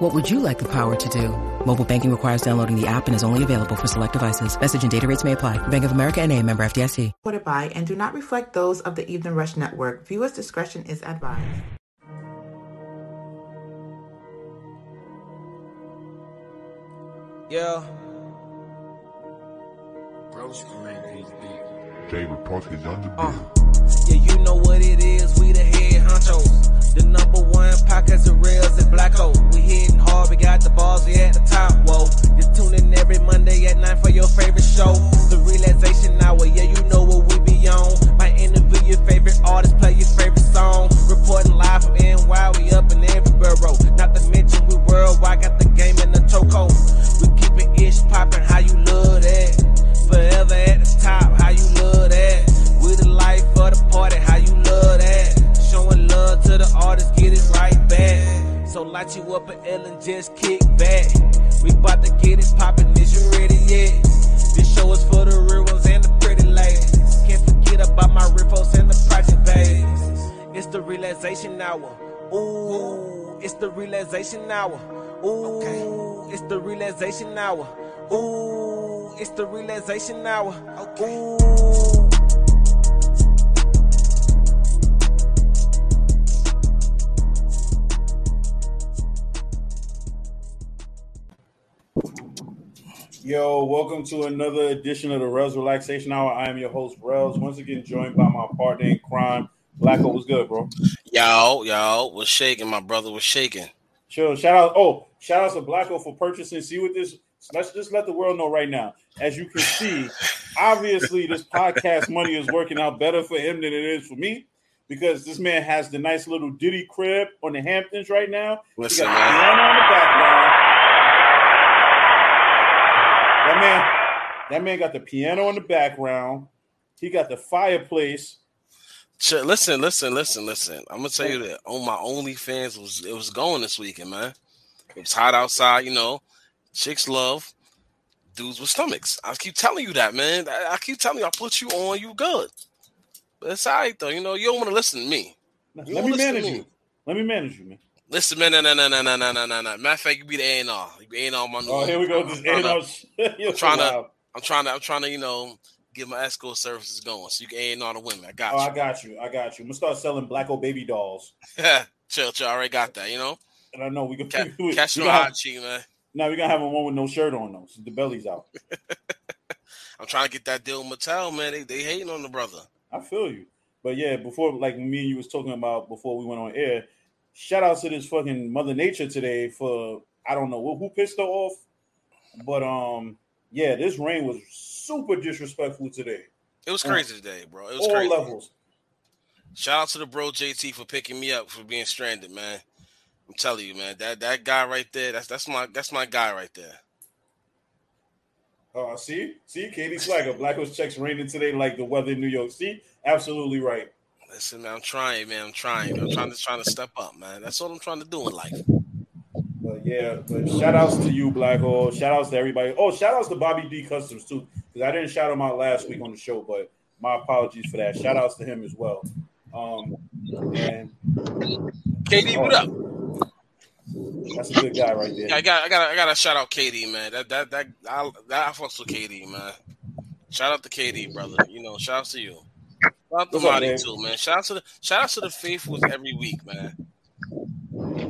What would you like the power to do? Mobile banking requires downloading the app and is only available for select devices. Message and data rates may apply. Bank of America and a member FDIC. Supported by and do not reflect those of the Evening Rush Network. Viewers' discretion is advised. Yeah. David Puckett on the beat. Uh, yeah, you know what it is. We the head honchos. The number one podcast of Rels and Blacko. We hitting hard. We got the balls. We at the top. Whoa. Just tune in every Monday at 9 for your favorite show. The Realization Hour. Yeah, you know what we be on. Might interview your favorite artist. Play your favorite song. Reporting live from NY. We up in every borough. Not to mention we worldwide. Got the game in the chokehold. We keep it ish poppin'. How you love that? Forever at the top. How you love that? We the life of the party. How you love that? Showing love to the artists. Get it right back. So light you up and Ellen just kick back. We bout to get it poppin'. Is you ready yet? This show is for the real ones and the pretty ladies. Can't forget about my ripples and the project babies. It's the realization hour. Ooh, it's the realization hour. Ooh, it's the realization hour. Ooh, it's the realization hour. Ooh. Yo, welcome to another edition of the Rels Relaxation Hour. I am your host, Rels. Once again, joined by my partner in crime, Blacko. Was good, bro? Yo, yo, was shaking. My brother was shaking. Sure. Shout out. Oh, shout out to Blacko for purchasing. See what this. Let's just let the world know right now. As you can see, obviously this podcast money is working out better for him than it is for me because this man has the nice little Diddy crib on the Hamptons right now. Listen, he got man. on the background. That man, that man got the piano in the background. He got the fireplace. Listen, listen, listen, listen. I'm gonna tell you that on my OnlyFans was it was going this weekend, man. It was hot outside, you know. Chicks love dudes with stomachs. I keep telling you that, man. I, I keep telling you, I put you on, you good. But it's all right though. You know, you don't want to listen to me. Let me don't listen to manage me. you. Let me manage you, man. Listen, man, no, no, no, no, no, no, no, no. Matter of fact, you be the A and R. You be A and R my new. Oh, here we go. This A&R shit. You're I'm trying to- I'm trying to, I'm trying to, you know, get my escort services going so you can A and R the women. I got Oh, you. I got you. I got you. I'm gonna start selling black old baby dolls. chill, chill. I already got that. You know, And I know we can Ca- we, catch we no hot cheek, man. Now we're gonna have a one with no shirt on though. So the belly's out. I'm trying to get that deal with Mattel, man. They they hating on the brother. I feel you. But yeah, before like me and you was talking about before we went on air, shout out to this fucking Mother Nature today for I don't know who pissed her off, but um yeah, this rain was super disrespectful today. It was On crazy today, bro. It was All crazy. levels. Shout out to the bro JT for picking me up for being stranded, man. I'm telling you, man. That that guy right there, that's that's my that's my guy right there. Uh, see, see, Katie Swagger, Black Host checks raining today like the weather in New York. See, absolutely right. Listen, man, I'm trying, man. I'm trying. I'm trying to trying to step up, man. That's what I'm trying to do in life. But yeah, but shout outs to you, Blacko. Shout outs to everybody. Oh, shout outs to Bobby D Customs too, because I didn't shout him out last week on the show, but my apologies for that. Shout outs to him as well. Um, and KD, what up? That's a good guy right there. Yeah, I got I got I got to shout out KD, man. That that that I that I fucks with KD, man. Shout out to KD, brother. You know, shout out to you. Shout out to What's up, Marty man? too, man. Shout out to the shout out to the faithfuls every week, man.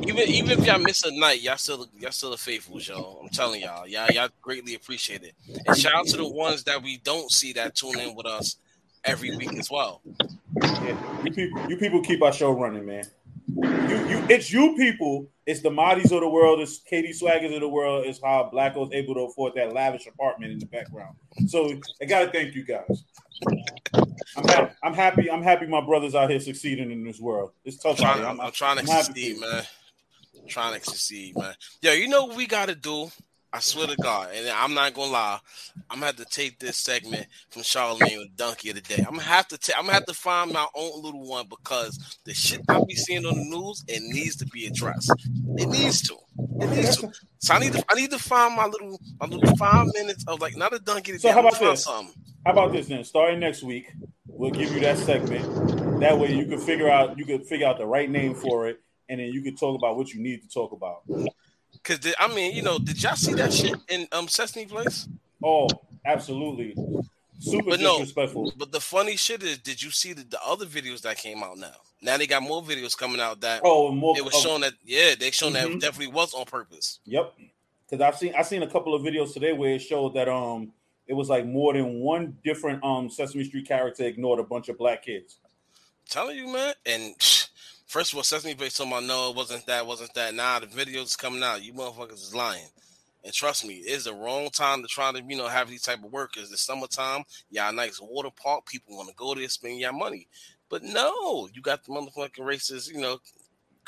Even even if y'all miss a night, y'all still y'all still the faithfuls, y'all. I'm telling y'all, y'all y'all greatly appreciate it. And shout out to the ones that we don't see that tune in with us every week as well. Yeah, you people, you people keep our show running, man. You, you, it's you people. It's the Modis of the world. It's Katie Swaggers of the world. It's how Black was able to afford that lavish apartment in the background. So I gotta thank you guys. I'm happy. I'm happy. I'm happy. My brothers out here succeeding in this world. It's I'm tough. trying. I'm, I'm trying to happy succeed, man. I'm trying to succeed, man. Yo, you know what we got to do? I swear to God, and I'm not gonna lie, I'm gonna have to take this segment from Charlamagne with Donkey of the Day. I'm gonna have to take. I'm gonna have to find my own little one because the shit I be seeing on the news, it needs to be addressed. It needs to. It needs to. So I need to. I need to find my little my little five minutes of like not a Donkey of So how about this? Something. How about this then? Starting next week, we'll give you that segment. That way you can figure out you can figure out the right name for it, and then you can talk about what you need to talk about. Cause the, I mean, you know, did y'all see that shit in um Sesame Place? Oh, absolutely. Super But no. disrespectful. But the funny shit is, did you see the, the other videos that came out now? Now they got more videos coming out that Oh, more. it was oh, showing that yeah, they shown that Mhm. it definitely was on purpose. Yep. Because I've seen I've seen a couple of videos today where it showed that um it was like more than one different um Sesame Street character ignored a bunch of black kids. telling you, man. And first of all, Sesame Place told me, no, it wasn't that, wasn't that. Nah, the videos coming out. You motherfuckers is lying. And trust me, it's the wrong time to try to, you know, have these type of workers. The summertime, y'all nice water park. People want to go there, spend your money. But no, you got the motherfucking racist, you know,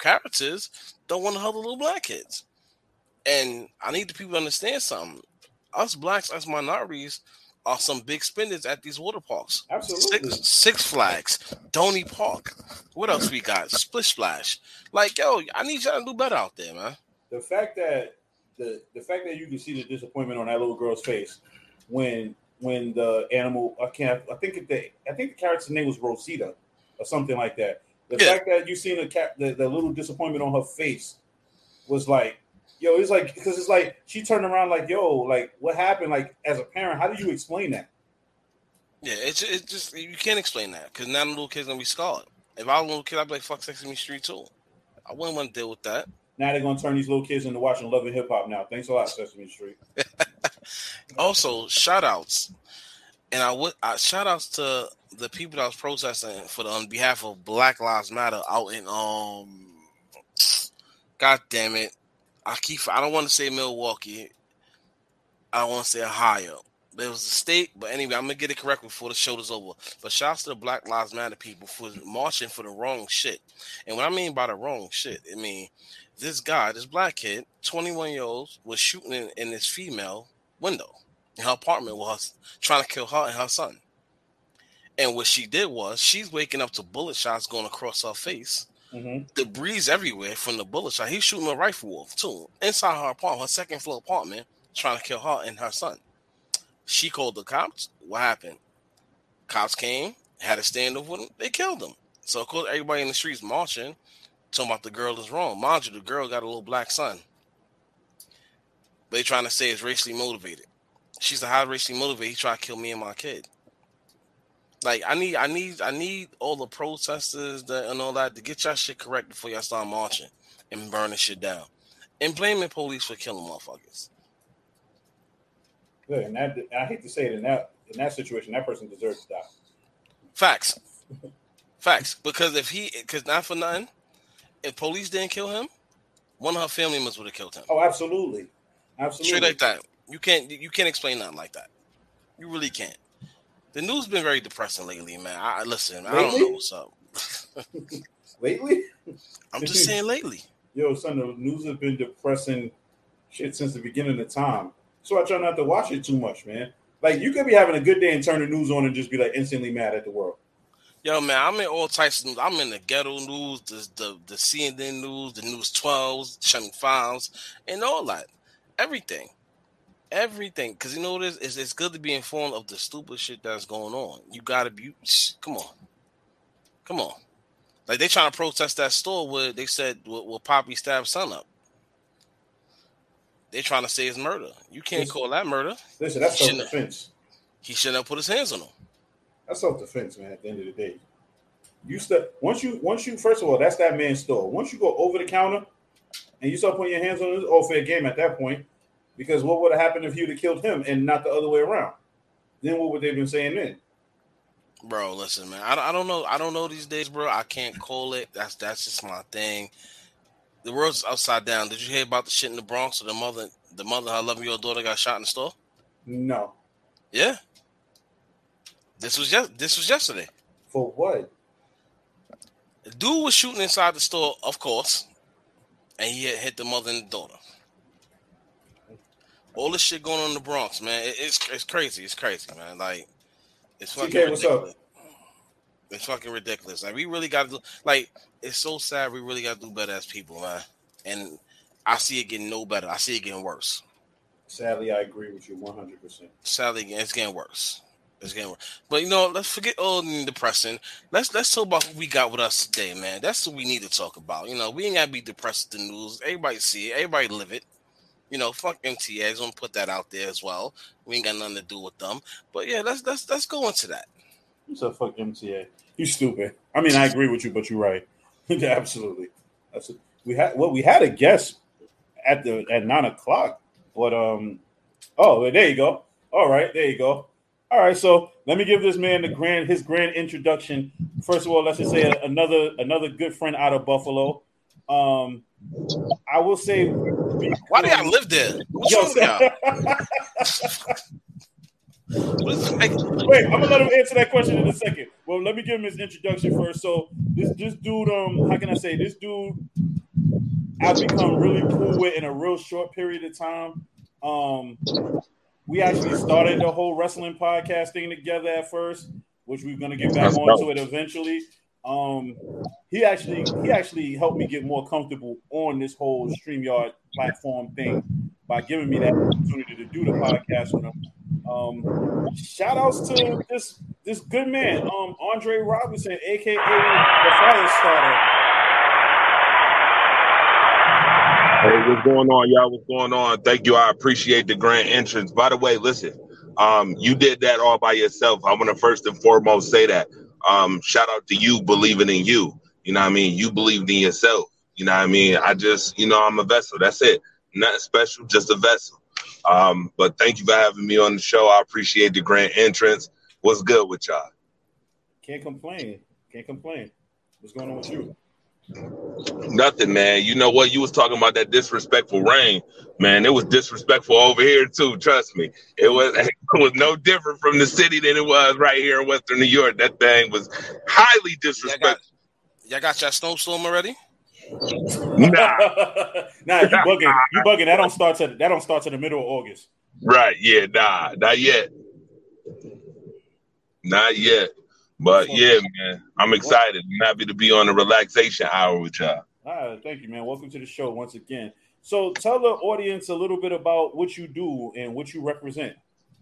characters don't want to help the little black kids. And I need the people to understand something. Us blacks, us minorities, are some big spenders at these water parks. Absolutely. Six, Six Flags, Dorney Park. What else we got? Splish Splash. Like, yo, I need y'all to do better out there, man. The fact that the the fact that you can see the disappointment on that little girl's face when when the animal I can't I think the I think the character's name was Rosita or something like that. The Yeah. fact that you seen the cat the, the little disappointment on her face was like yo it's like because it's like she turned around like yo like what happened like as a parent how do you explain that Yeah, it's it's just you can't explain that because now the little kid's gonna be scarred. If I was a little kid, I'd be like, "Fuck Sesame Street too." I wouldn't want to deal with that. now they're gonna turn these little kids into watching Love and Hip Hop now thanks a lot Sesame Street Also, shout outs. And I would I shout outs to the people that was protesting for the on behalf of Black Lives Matter out in um God damn it. I keep I don't want to say Milwaukee. I want to say Ohio. It was a state, but anyway, I'm gonna get it correct before the show is over. But shouts to the Black Lives Matter people for marching for the wrong shit. And what I mean by the wrong shit, I mean this guy, this black kid, 21 year old, was shooting in, in this female window in her apartment her trying to kill her and her son. And what she did was she's waking up to bullet shots going across her face, Mhm. debris everywhere from the bullet shot. He's shooting a rifle off too inside her apartment, her second floor apartment, trying to kill her and her son. She called the cops. What happened? Cops came, had a standoff with him. They killed him. So of course everybody in the streets marching, talking about the girl is wrong. Mind you, the girl got a little black son. They trying to say it's racially motivated. She's a high racially motivated. He tried to kill me and my kid. Like I need, I need, I need all the protesters that and all that to get y'all shit correct before y'all start marching and burning shit down, and blaming police for killing motherfuckers. Good. And that I hate to say it in that in that situation, that person deserves to die. Facts, facts. Because if he, because not for nothing, if police didn't kill him, one of her family members would have killed him. Oh, absolutely, absolutely. Straight like that. You can't, you can't explain nothing like that. You really can't. The news been very depressing lately, man. I listen. I don't know what's up. Lately, I'm just saying lately. yo, son, the news has been depressing shit since the beginning of time. So I try not to watch it too much, man. Like you could be having a good day and turn the news on and just be like instantly mad at the world. Yo, man, I'm in all types of news. I'm in the ghetto news, the the, the CNN news, the news 12s, channel files, and all that. Everything. Everything. Because you know what it is? It's, it's good to be informed of the stupid shit that's going on. You gotta be come on. Come on. Like they trying to protest that store where they said where, where Poppy stabbed son up. They trying to say it's murder. You can't Listen. call that murder. Listen, that's self defense. He shouldn't have put his hands on him. That's self defense, man. At the end of the day, you step once you once you first of all, that's that man's store. Once you go over the counter and you start putting your hands on it's all oh, fair game at that point. Because what would have happened if you'd have killed him and not the other way around? Then what would they have been saying then? Bro, listen, man. I, I don't know. I don't know these days, bro. I can't call it. That's that's just my thing. The world's upside down. Did you hear about the shit in the Bronx? Or the mother, the mother, her eleven year old daughter got shot in the store. No. Yeah. This was just this was yesterday. For what? The dude was shooting inside the store, of course, and he had hit the mother and the daughter. All this shit going on in the Bronx, man. It, it's it's crazy. It's crazy, man. Like it's fucking TK, what's up? ridiculous. It's fucking ridiculous. Like we really got to. Like it's so sad. We really got to do better as people, man. And I see it getting no better. I see it getting worse. Sadly, I agree with you 100. percent Sadly, it's getting worse. It's getting worse. But you know, let's forget all the depressing. Let's let's talk about what we got with us today, man. That's what we need to talk about. You know, we ain't gotta be depressed with the news. Everybody see it. Everybody live it. You know, fuck MTA. I'm gonna put that out there as well. We ain't got nothing to do with them. But yeah, let's let's let's go into that. You fuck MTA. You stupid. I mean, I agree with you, but you're right. Yeah, Absolutely. That's we had. Well, we had a guest at the at nine o'clock, but um. Oh, there you go. All right, there you go. All right, so let me give this man the grand his grand introduction. First of all, let's just say another another good friend out of Buffalo. Um, I will say, Why do y'all live there? What's wrong with y'all? What is, like, Wait, I'm gonna let him answer that question in a second. Well, let me give him his introduction first. So this this dude, um, how can I say this dude? I've become really cool with in a real short period of time. Um, we actually started the whole wrestling podcast thing together at first, which we're gonna get back That's onto dope. it eventually. Um, he actually he actually helped me get more comfortable on this whole StreamYard platform thing by giving me that opportunity to do the podcast with him. Um, shout outs to this this good man, um, Andre Robinson, aka the Fire Starter. Hey, what's going on, y'all? What's going on? Thank you. I appreciate the grand entrance. By the way, listen, um, you did that all by yourself. I want to first and foremost say that. Um, shout out to you believing in you. You know what I mean? You believed in yourself. You know what I mean? I just, you know, I'm a vessel. That's it. Nothing special, just a vessel. Um, but thank you for having me on the show. I appreciate the grand entrance. What's good with y'all? Can't complain. Can't complain. What's going on with you? Nothing, man. You know what? You was talking about that disrespectful rain, man. It was disrespectful over here too. Trust me, it was. It was no different from the city than it was right here in Western New York. That thing was highly y'all got disrespectful. y'all got your snowstorm already? Nah, nah, you bugging. You bugging. That don't start to that don't start to the middle of August. right? Yeah, nah, not yet, not yet. But yeah, man, I'm excited. I'm happy to be on the relaxation hour with y'all. All right, thank you, man. Welcome to the show once again. So tell the audience a little bit about what you do and what you represent.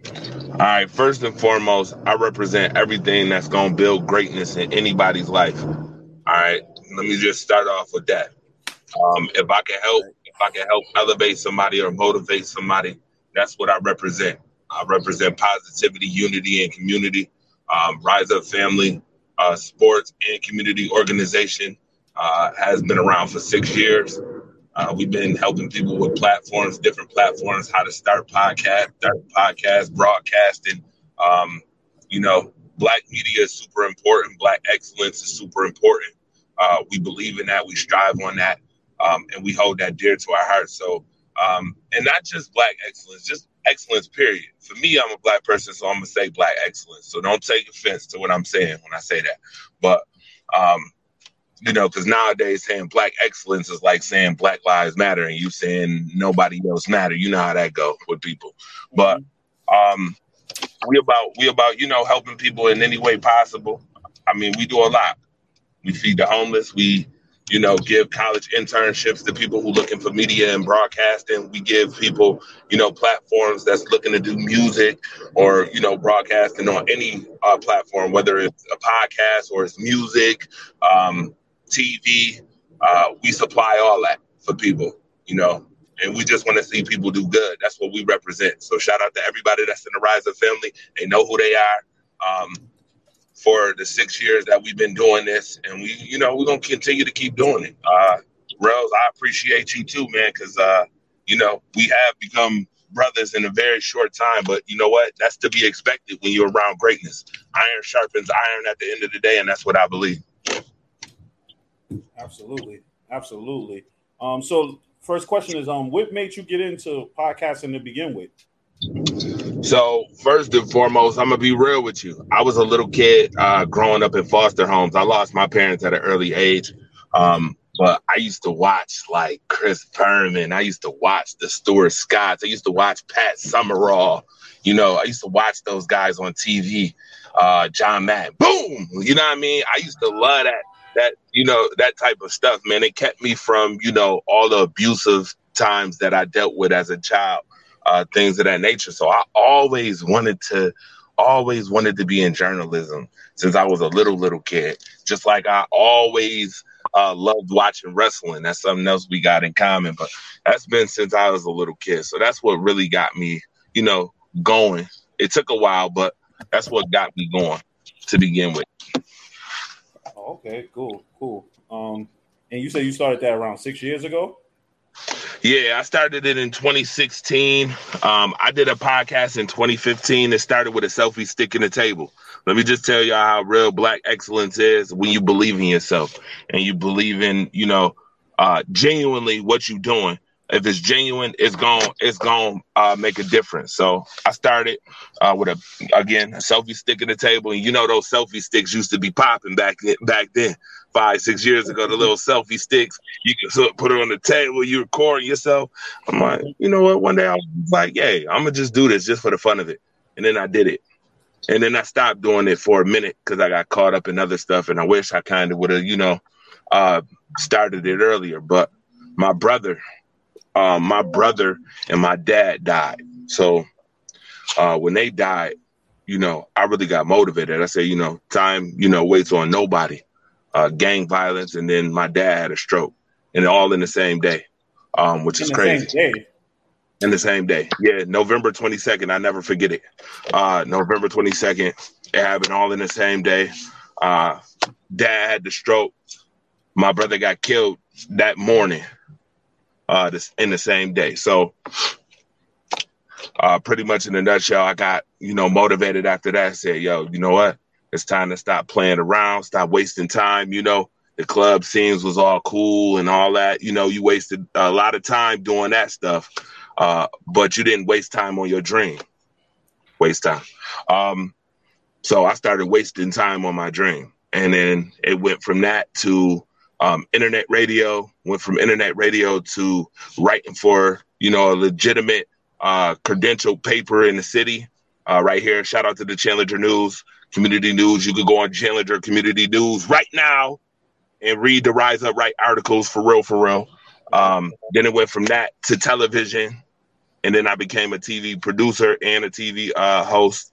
All right, first and foremost, I represent everything that's going to build greatness in anybody's life. All right, let me just start off with that. Um, if I can help, if I can help elevate somebody or motivate somebody, that's what I represent. I represent positivity, unity, and community. Um, Rise Up Family, uh, sports and community organization uh, has been around for six years. Uh, we've been helping people with platforms, different platforms, how to start podcast, start podcast, broadcasting. Um, you know, black media is super important. Black excellence is super important. Uh, we believe in that. We strive on that, um, and we hold that dear to our hearts. So, um, and not just black excellence, just excellence. Period. For me, I'm a black person, so I'm gonna say black excellence. So don't take offense to what I'm saying when I say that. But um, you know, because nowadays saying black excellence is like saying Black Lives Matter, and you saying nobody else matter. You know how that go with people. But um, we about we about you know helping people in any way possible. I mean, we do a lot. We feed the homeless. We you know give college internships to people who looking for media and broadcasting. We give people you know platforms that's looking to do music or you know broadcasting on any uh, platform, whether it's a podcast or it's music. Um, TV. Uh, we supply all that for people, you know, and we just want to see people do good. That's what we represent. So shout out to everybody that's in the Rise Up family. They know who they are. Um, for the six years that we've been doing this, and we, you know, we're gonna continue to keep doing it. Uh, Rels, I appreciate you too, man, because uh, you know we have become brothers in a very short time. But you know what? That's to be expected when you're around greatness. Iron sharpens iron at the end of the day, and that's what I believe. Absolutely, absolutely. Um, so first question is, um, what made you get into podcasting to begin with? So first and foremost, I'm gonna be real with you. I was a little kid uh, growing up in foster homes. I lost my parents at an early age, um, but I used to watch like Chris Berman. I used to watch the Stuart Scotts. I used to watch Pat Summerall. You know, I used to watch those guys on TV. Uh, John Madden. Boom. You know what I mean? I used to love that that you know that type of stuff, man. It kept me from you know all the abusive times that I dealt with as a child, uh, things of that nature. So I always wanted to, always wanted to be in journalism since I was a little little kid. Just like I always uh, loved watching wrestling. That's something else we got in common. But that's been since I was a little kid. So that's what really got me, you know, going. It took a while, but that's what got me going to begin with. Oh, okay, cool, cool. Um, and you said you started that around six years ago. Yeah, I started it in 2016. Um, I did a podcast in 2015 that started with a selfie stick in the table. Let me just tell y'all how real black excellence is when you believe in yourself and you believe in, you know, uh, genuinely what you're doing. If it's genuine, it's going it's going uh, make a difference. So I started uh, with a again a selfie stick in the table, and you know those selfie sticks used to be popping back back then five, six years ago, the little selfie sticks. You can put it on the table, you recording yourself. I'm like, you know what? One day I was like, hey, I'm gonna just do this just for the fun of it. And then I did it. And then I stopped doing it for a minute because I got caught up in other stuff. And I wish I kind of would have, you know, uh, started it earlier. But my brother, um, my brother and my dad died. So uh, when they died, you know, I really got motivated. I said, you know, time, you know, waits on nobody uh, gang violence, and then my dad had a stroke, and all in the same day, um, which in is crazy. In the same day, yeah, November twenty second. I never forget it. Uh, November twenty second. It happened all in the same day. Uh, dad had the stroke. My brother got killed that morning. Uh, this in the same day. So, uh, pretty much in a nutshell, I got you know motivated after that. Said, "Yo, you know what? It's time to stop playing around, stop wasting time. You know, the club scenes was all cool and all that. You know, you wasted a lot of time doing that stuff, uh, but you didn't waste time on your dream. Waste time. Um, so I started wasting time on my dream, and then it went from that to um, internet radio. Went from internet radio to writing for you know a legitimate uh, credential paper in the city. Uh, right here, shout out to the Challenger News. Community News. You could go on Challenger Community News right now and read the Rise Up Right articles for real, for real. Um, then it went from that to television, and then I became a TV producer and a TV uh, host,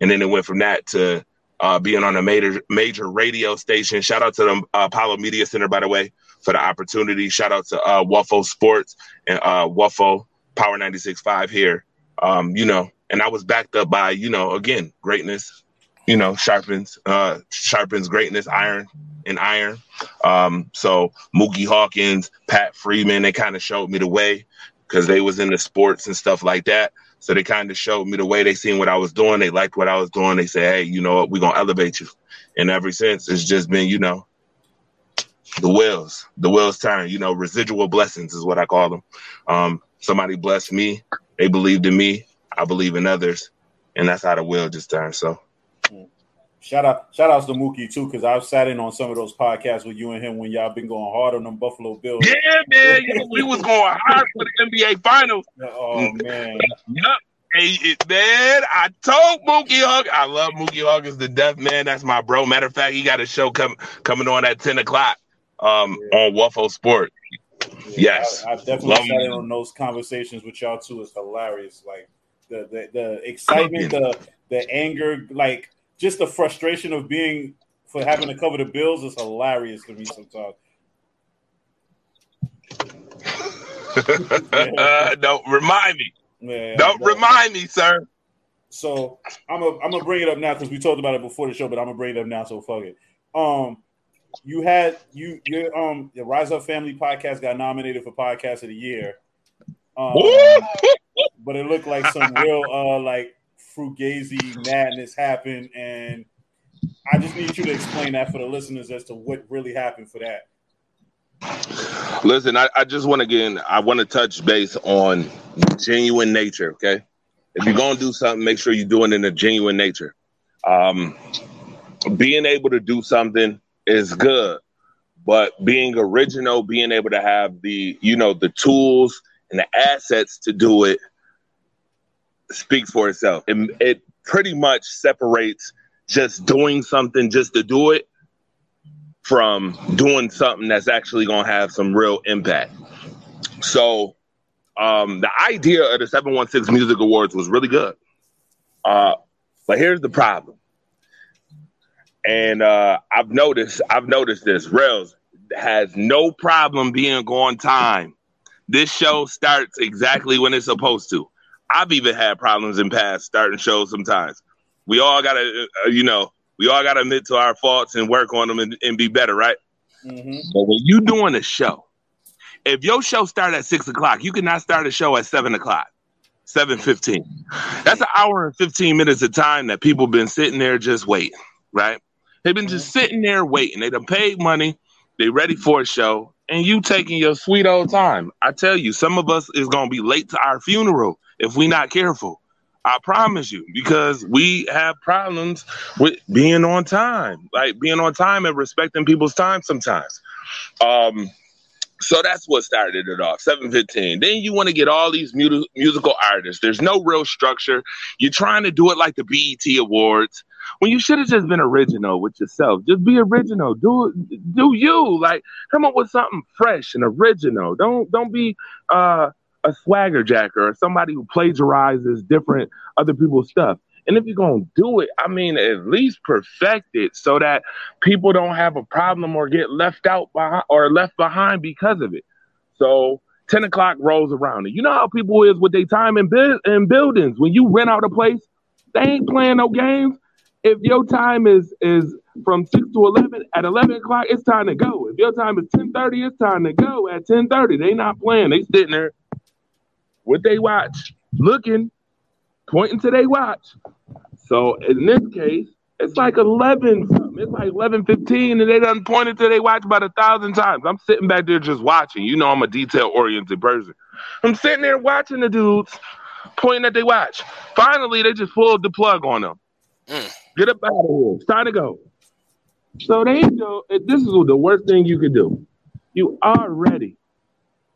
and then it went from that to uh, being on a major major radio station. Shout out to the uh, Apollo Media Center, by the way, for the opportunity. Shout out to uh, Sports and uh, WUFO Power 96.5 here. Um, you know, and I was backed up by, you know, again, greatness, you know, sharpens uh sharpens greatness, iron and iron. Um, so Mookie Hawkins, Pat Freeman, they kind of showed me the way because they was in the sports and stuff like that. So they kind of showed me the way. They seen what I was doing. They liked what I was doing. They said, "Hey, you know what? We're gonna elevate you." And ever since, it's just been, you know, the wheels, the wheels turn. You know, residual blessings is what I call them. Um, somebody blessed me. They believed in me. I believe in others, and that's how the wheel just turns. So Shout out, shout outs to Mookie too, because I've sat in on some of those podcasts with you and him when y'all been going hard on them Buffalo Bills. Yeah, man, we was going hard for the NBA Finals. Oh man, yep. Hey, man, I told Mookie Hawk, I love Mookie Hawkins the death, man. That's my bro. Matter of fact, he got a show come, coming on at 10 o'clock um, yeah. on Waffle Sport. Yeah, yes. I, I definitely love sat in on those conversations with y'all too. It's hilarious. Like the the, the excitement, the the anger, like just the frustration of being for having to cover the bills is hilarious to me sometimes. don't remind me. Yeah, don't remind me, sir. So I'm a, I'm gonna bring it up now because we talked about it before the show, but I'm gonna bring it up now. So fuck it. Um, you had you your um the Rise Up Family podcast got nominated for podcast of the year. Um, but it looked like some real uh like Fugazi madness happened, and I just need you to explain that for the listeners as to what really happened for that. Listen, I, I just want to again, I want to touch base on genuine nature. Okay, if you're gonna do something, make sure you're doing it in a genuine nature. Um, being able to do something is good, but being original, being able to have the you know the tools and the assets to do it speaks for itself. It, it pretty much separates just doing something just to do it from doing something that's actually going to have some real impact. So, um, the idea of the 716 Music Awards was really good. Uh, but here's the problem. And uh, I've noticed, I've noticed this. Rels has no problem being on time. This show starts exactly when it's supposed to. I've even had problems in past starting shows sometimes. We all gotta, uh, you know, we all gotta admit to our faults and work on them and, and be better, right? Mm-hmm. But when you doing a show, if your show start at six o'clock, you cannot start a show at seven o'clock, seven fifteen. That's an hour and fifteen minutes of time that people been sitting there just waiting, right? They've been just mm-hmm. sitting there waiting. They done paid money. They ready for a show, and you taking your sweet old time. I tell you, some of us is gonna be late to our funeral if we not careful. I promise you, because we have problems with being on time, like being on time and respecting people's time sometimes. Um, so that's what started it off 715 then you want to get all these mu- musical artists. There's no real structure. You're trying to do it like the BET awards when you should have just been original with yourself. Just be original. Do do you like come up with something fresh and original. Don't don't be uh a swagger jacker or somebody who plagiarizes different other people's stuff. And if you're gonna do it, I mean, at least perfect it so that people don't have a problem or get left out behind or left behind because of it. So 10 o'clock rolls around. And you know how people is with their time in, bu- in buildings. When you rent out a place, they ain't playing no games. If your time is is from 6 to 11, at 11 o'clock, it's time to go. If your time is 10.30, it's time to go. At 10.30, they not playing. They sitting there with they watch, looking, pointing to their watch. So in this case, it's like 11 something. It's like 11, 15, and they done pointed to their watch about a thousand times. I'm sitting back there just watching. You know I'm a detail oriented person. I'm sitting there watching the dudes pointing at their watch. Finally, they just pulled the plug on them. Mm. Get up out of here. It's time to go. So they know this is the worst thing you could do. You already,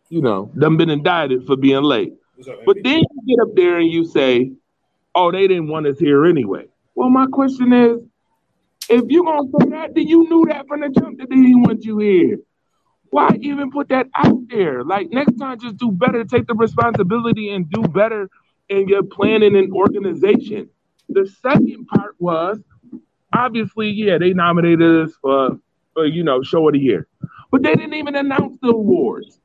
you know, done been indicted for being late. But then you get up there and you say, "Oh, they didn't want us here anyway." Well, my question is, if you're gonna say that, then you knew that from the jump that they didn't want you here. Why even put that out there? Like next time, just do better. Take the responsibility and do better in your planning and organization. The second part was obviously, yeah, they nominated us for, for you know, show of the year, but they didn't even announce the awards.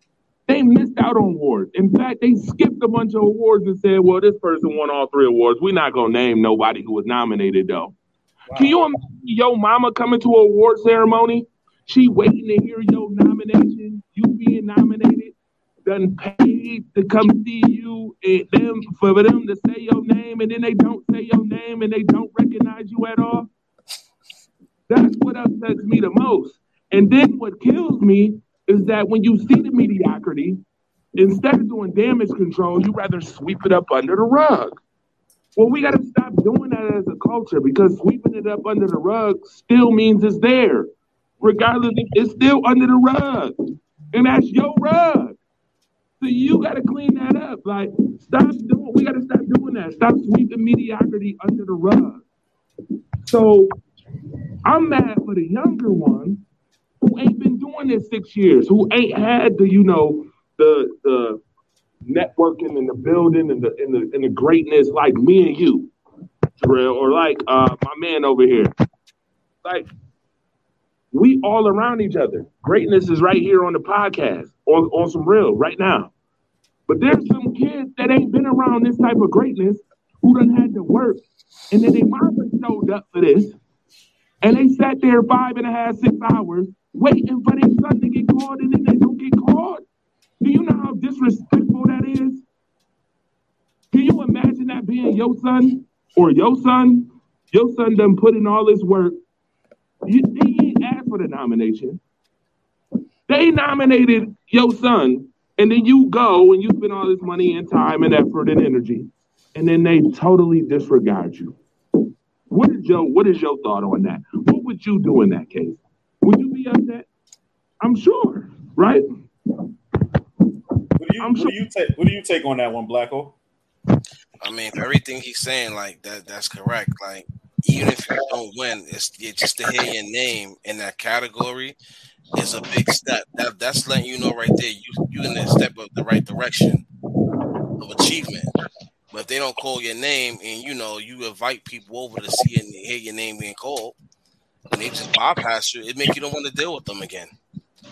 They missed out on awards. In fact, they skipped a bunch of awards and said, well, this person won all three awards. We're not going to name nobody who was nominated, though. Wow. Can you imagine your mama coming to an award ceremony? She waiting to hear your nomination, you being nominated, done paid to come see you and them for them to say your name, and then they don't say your name and they don't recognize you at all. That's what upsets me the most. And then what kills me is that when you see the mediocrity, instead of doing damage control, you rather sweep it up under the rug. Well, we got to stop doing that as a culture because sweeping it up under the rug still means it's there, regardless. It's still under the rug, and that's your rug. So you got to clean that up. Like, stop doing. We got to stop doing that. Stop sweeping mediocrity under the rug. So, I'm mad for the younger one who ain't been doing this six years, who ain't had the, you know, the the networking and the building and the and the and the greatness like me and you, Drill, or like uh my man over here. Like we all around each other. Greatness is right here on the podcast, on, on some real right now. But there's some kids that ain't been around this type of greatness who done had to work, and then they mama showed up for this, and they sat there five and a half, six hours waiting for their son to get called and then they don't get called. Do you know how disrespectful that is? Can you imagine that being your son or your son? Your son done put in all this work. You, they ain't asked for the nomination. They nominated your son, and then you go and you spend all this money and time and effort and energy, and then they totally disregard you. What is your What is your thought on that? What would you do in that case? Would you be upset? I'm sure, right? What do you I'm what do you take what do you take on that one, Blacko? I mean, everything he's saying, like that, that's correct. Like, even if you don't win, it's, it's just to hear your name in that category is a big step. That that's letting you know right there you you in the step of the right direction of achievement. But if they don't call your name and you know you invite people over to see and hear your name being called, and they just bypass you, it make you don't want to deal with them again.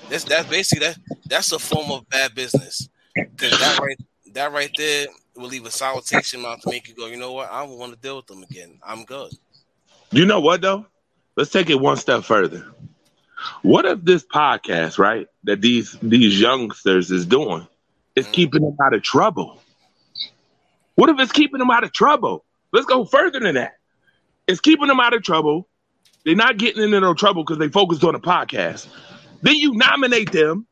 That's that's basically that that's a form of bad business. Cause that right that right there will leave a in mouth to make you go, you know what, I don't want to deal with them again. I'm good. You know what though? Let's take it one step further. What if this podcast, right, that these these youngsters is doing, is mm-hmm. keeping them out of trouble? What if it's keeping them out of trouble? Let's go further than that. It's keeping them out of trouble. They're not getting into no trouble because they focused on a podcast. Then you nominate them,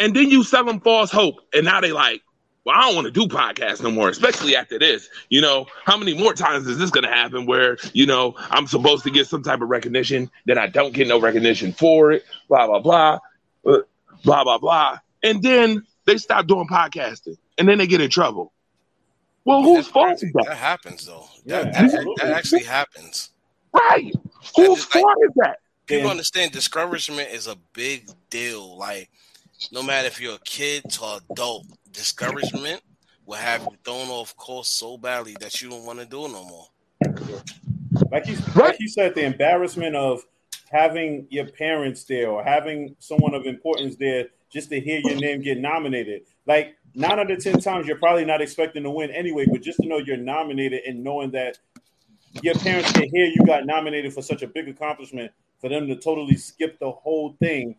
and then you sell them false hope, and now they like, well, I don't want to do podcasts no more, especially after this. You know, how many more times is this going to happen where, you know, I'm supposed to get some type of recognition, then I don't get no recognition for it, blah, blah, blah, uh, blah, blah, blah. And then they stop doing podcasting and then they get in trouble. Well, whose fault is that? That happens though. Yeah, That, that, that actually happens. Right. Whose just like- fault is that? People Yeah. understand discouragement is a big deal. Like, no matter if you're a kid to adult, discouragement will have you thrown off course so badly that you don't want to do it no more. Like you, Right. like you said, the embarrassment of having your parents there or having someone of importance there just to hear your name get nominated. Like nine out of ten times, you're probably not expecting to win anyway, but just to know you're nominated and knowing that your parents can hear you got nominated for such a big accomplishment, for them to totally skip the whole thing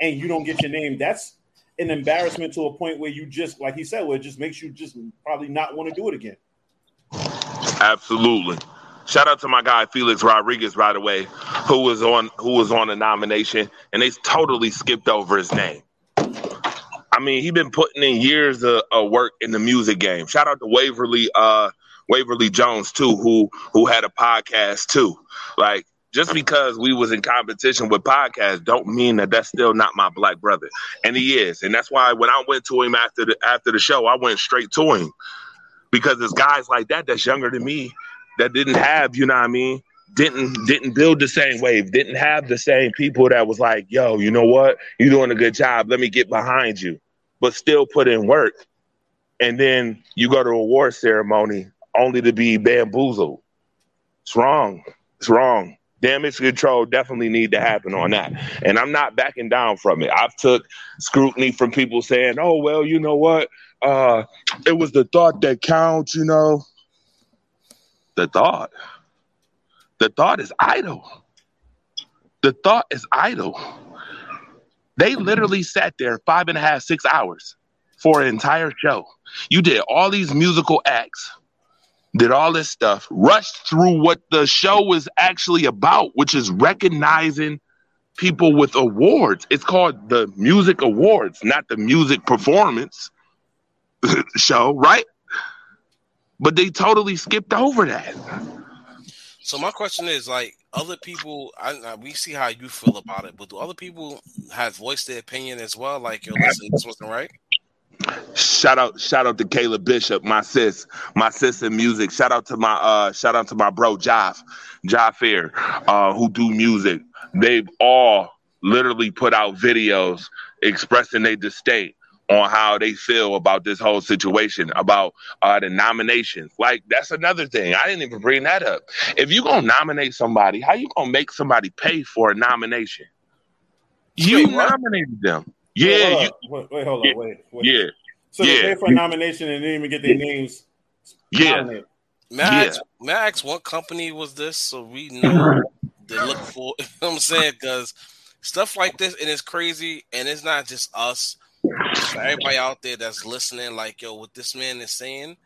and you don't get your name, that's an embarrassment to a point where you just, like he said, where it just makes you just probably not want to do it again. Absolutely. Shout out to my guy Felix Rodriguez right away, who was on who was on the nomination, and they totally skipped over his name. I mean, he's been putting in years of, of work in the music game. Shout out to Waverly, uh, Waverly Jones too, who who had a podcast too. Like just because we was in competition with podcasts, don't mean that that's still not my black brother, and he is. And that's why when I went to him after the after the show, I went straight to him because there's guys like that that's younger than me that didn't have, you know what I mean, didn't didn't build the same wave, didn't have the same people that was like, yo, you know what, you're doing a good job, let me get behind you, but still put in work. And then you go to a award ceremony only to be bamboozled. It's wrong. It's wrong. Damage control definitely need to happen on that. And I'm not backing down from it. I've took scrutiny from people saying, oh, well, you know what? Uh, it was the thought that counts, you know. The thought. The thought is idle. The thought is idle. They literally sat there five and a half, six hours for an entire show. You did all these musical acts, did all this stuff, rushed through what the show was actually about, which is recognizing people with awards. It's called the Music Awards, not the music performance show, right? But they totally skipped over that. So my question is, like, other people, I, I, we see how you feel about it, but do other people have voiced their opinion as well? Like, yo, listen, this wasn't right. Shout out, shout out to Caleb Bishop, my sis, my sis in music. Shout out to my uh shout out to my bro Joff, Joff Fair, uh, who do music. They've all literally put out videos expressing their disdain on how they feel about this whole situation, about uh, the nominations. Like that's another thing. I didn't even bring that up. If you gonna nominate somebody, how you gonna make somebody pay for a nomination? You what? nominated them. Wait, Yeah, hold you, on. wait, wait, hold on, wait, wait. yeah, So they Yeah. pay for a nomination and didn't even get their names. yeah. nominated. May I, Yeah. ask, may I ask what company was this so we know to look for? You know what I'm saying? Because stuff like this, and it's crazy, and it's not just us. Everybody out there that's listening, like, yo, what this man is saying,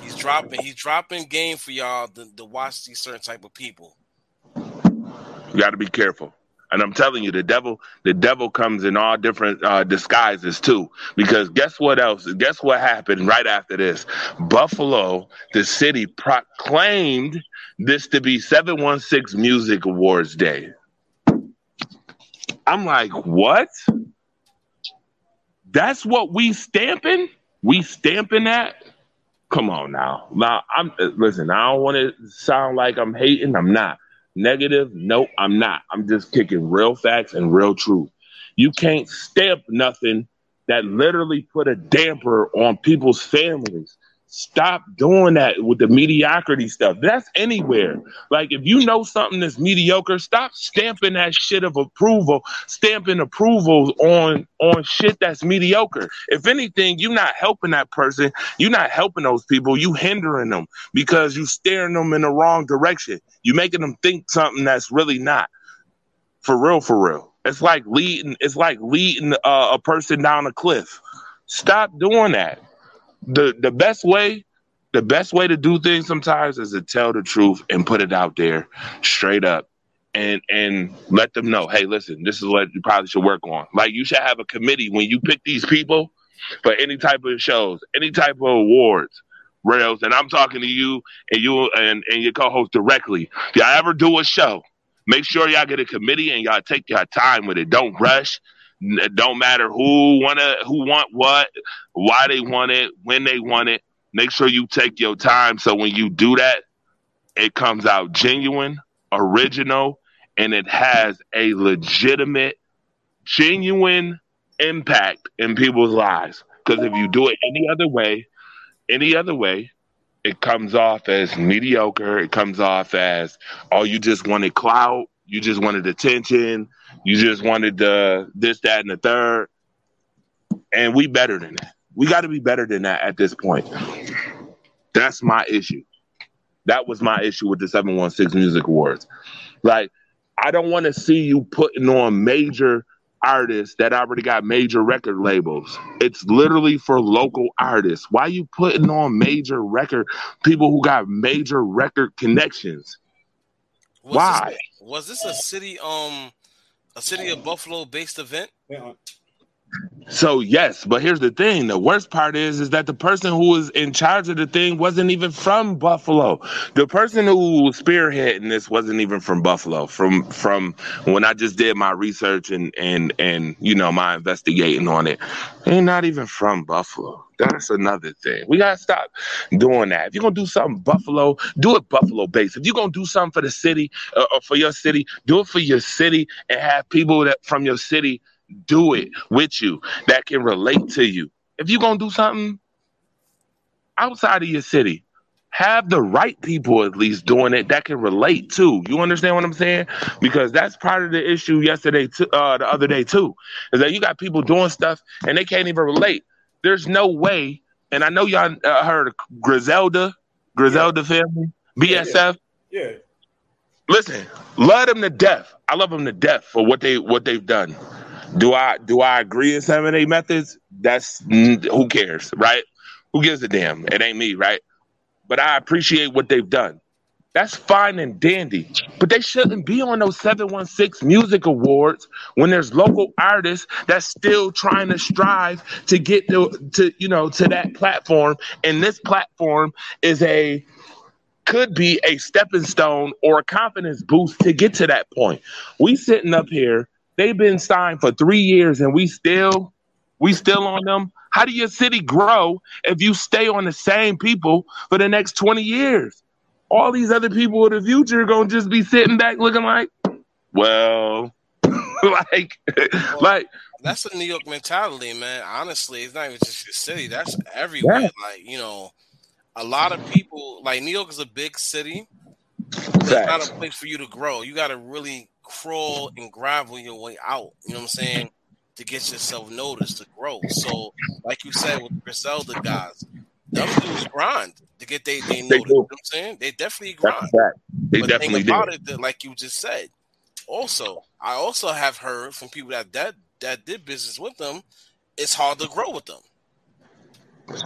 he's dropping, he's dropping game for y'all to, to watch these certain type of people. You got to be careful. And I'm telling you, the devil, the devil comes in all different uh, disguises too. Because guess what else? Guess what happened right after this? Buffalo, the city, proclaimed this to be 716 Music Awards Day. I'm like, what? That's what we stamping? We stamping that? Come on now. Now I'm listen, I don't want to sound like I'm hating. I'm not. Negative, nope, I'm not. I'm just kicking real facts and real truth. You can't stamp nothing that literally put a damper on people's families. Stop doing that with the mediocrity stuff. That's anywhere. Like if you know something that's mediocre, stop stamping that shit of approval, stamping approvals on on shit that's mediocre. If anything, you're not helping that person. You're not helping those people. You hindering them because you steering them in the wrong direction. You making them think something that's really not. For real, for real. It's like leading. It's like leading uh, a person down a cliff. Stop doing that the the best way the best way to do things sometimes is to tell the truth and put it out there straight up and and let them know hey listen this is what you probably should work on. Like you should have a committee when you pick these people for any type of shows any type of awards Rels and i'm talking to you and you and, and your co-host directly. If y'all ever do a show make sure y'all get a committee and y'all take your time with it. Don't rush it don't matter who wanna who want what, why they want it, when they want it. Make sure you take your time so when you do that, it comes out genuine, original, and it has a legitimate, genuine impact in people's lives. Because if you do it any other way, any other way, it comes off as mediocre. It comes off as, oh, you just wanted clout, you just wanted attention, you just wanted the this, that, and the third. And we better than that. We got to be better than that at this point. That's my issue. That was my issue with the 716 Music Awards. Like, I don't want to see you putting on major artists that already got major record labels. It's literally for local artists. Why you putting on major record people who got major record connections? Was Why? This, was this a city um a city of Buffalo based event? So yes, but here's the thing: the worst part is, is that the person who was in charge of the thing wasn't even from Buffalo. The person who was spearheading this wasn't even from Buffalo. From from when I just did my research and and and you know my investigating on it, they're not even from Buffalo. That's another thing. We gotta stop doing that. If you're gonna do something Buffalo, do it Buffalo based. If you're gonna do something for the city uh, or for your city, do it for your city and have people that from your city do it with you that can relate to you. If you're gonna do something outside of your city, have the right people at least doing it that can relate to. You understand what I'm saying? Because that's part of the issue yesterday, to, uh, the other day too, is that you got people doing stuff and they can't even relate. There's no way, and I know y'all uh, heard of Griselda, Griselda family, BSF. Yeah. Listen, love them to death. I love them to death for what they what they've done. Do I do I agree in some of their methods? That's who cares, right? Who gives a damn? It ain't me, right? But I appreciate what they've done. That's fine and dandy. But they shouldn't be on those 716 music awards when there's local artists that's still trying to strive to get to, to you know to that platform. And this platform is a could be a stepping stone or a confidence boost to get to that point. We sitting up here, they've been signed for three years and we still we still on them. How do your city grow if you stay on the same people for the next 20 years? All these other people in the future are gonna just be sitting back looking like, well, like, like That's a New York mentality, man. Honestly, it's not even just your city. That's everywhere. Yeah. Like, you know, a lot of people like New York is a big city. It's not a place for you to grow. You gotta really crawl and gravel your way out. You know what I'm saying? To get yourself noticed to grow. So, like you said with the Griselda guys, them dudes grind to get they they noticed. They You know what I'm saying? They definitely grind. They but definitely thing do. about it, that, like you just said, also, I also have heard from people that that that did business with them, it's hard to grow with them.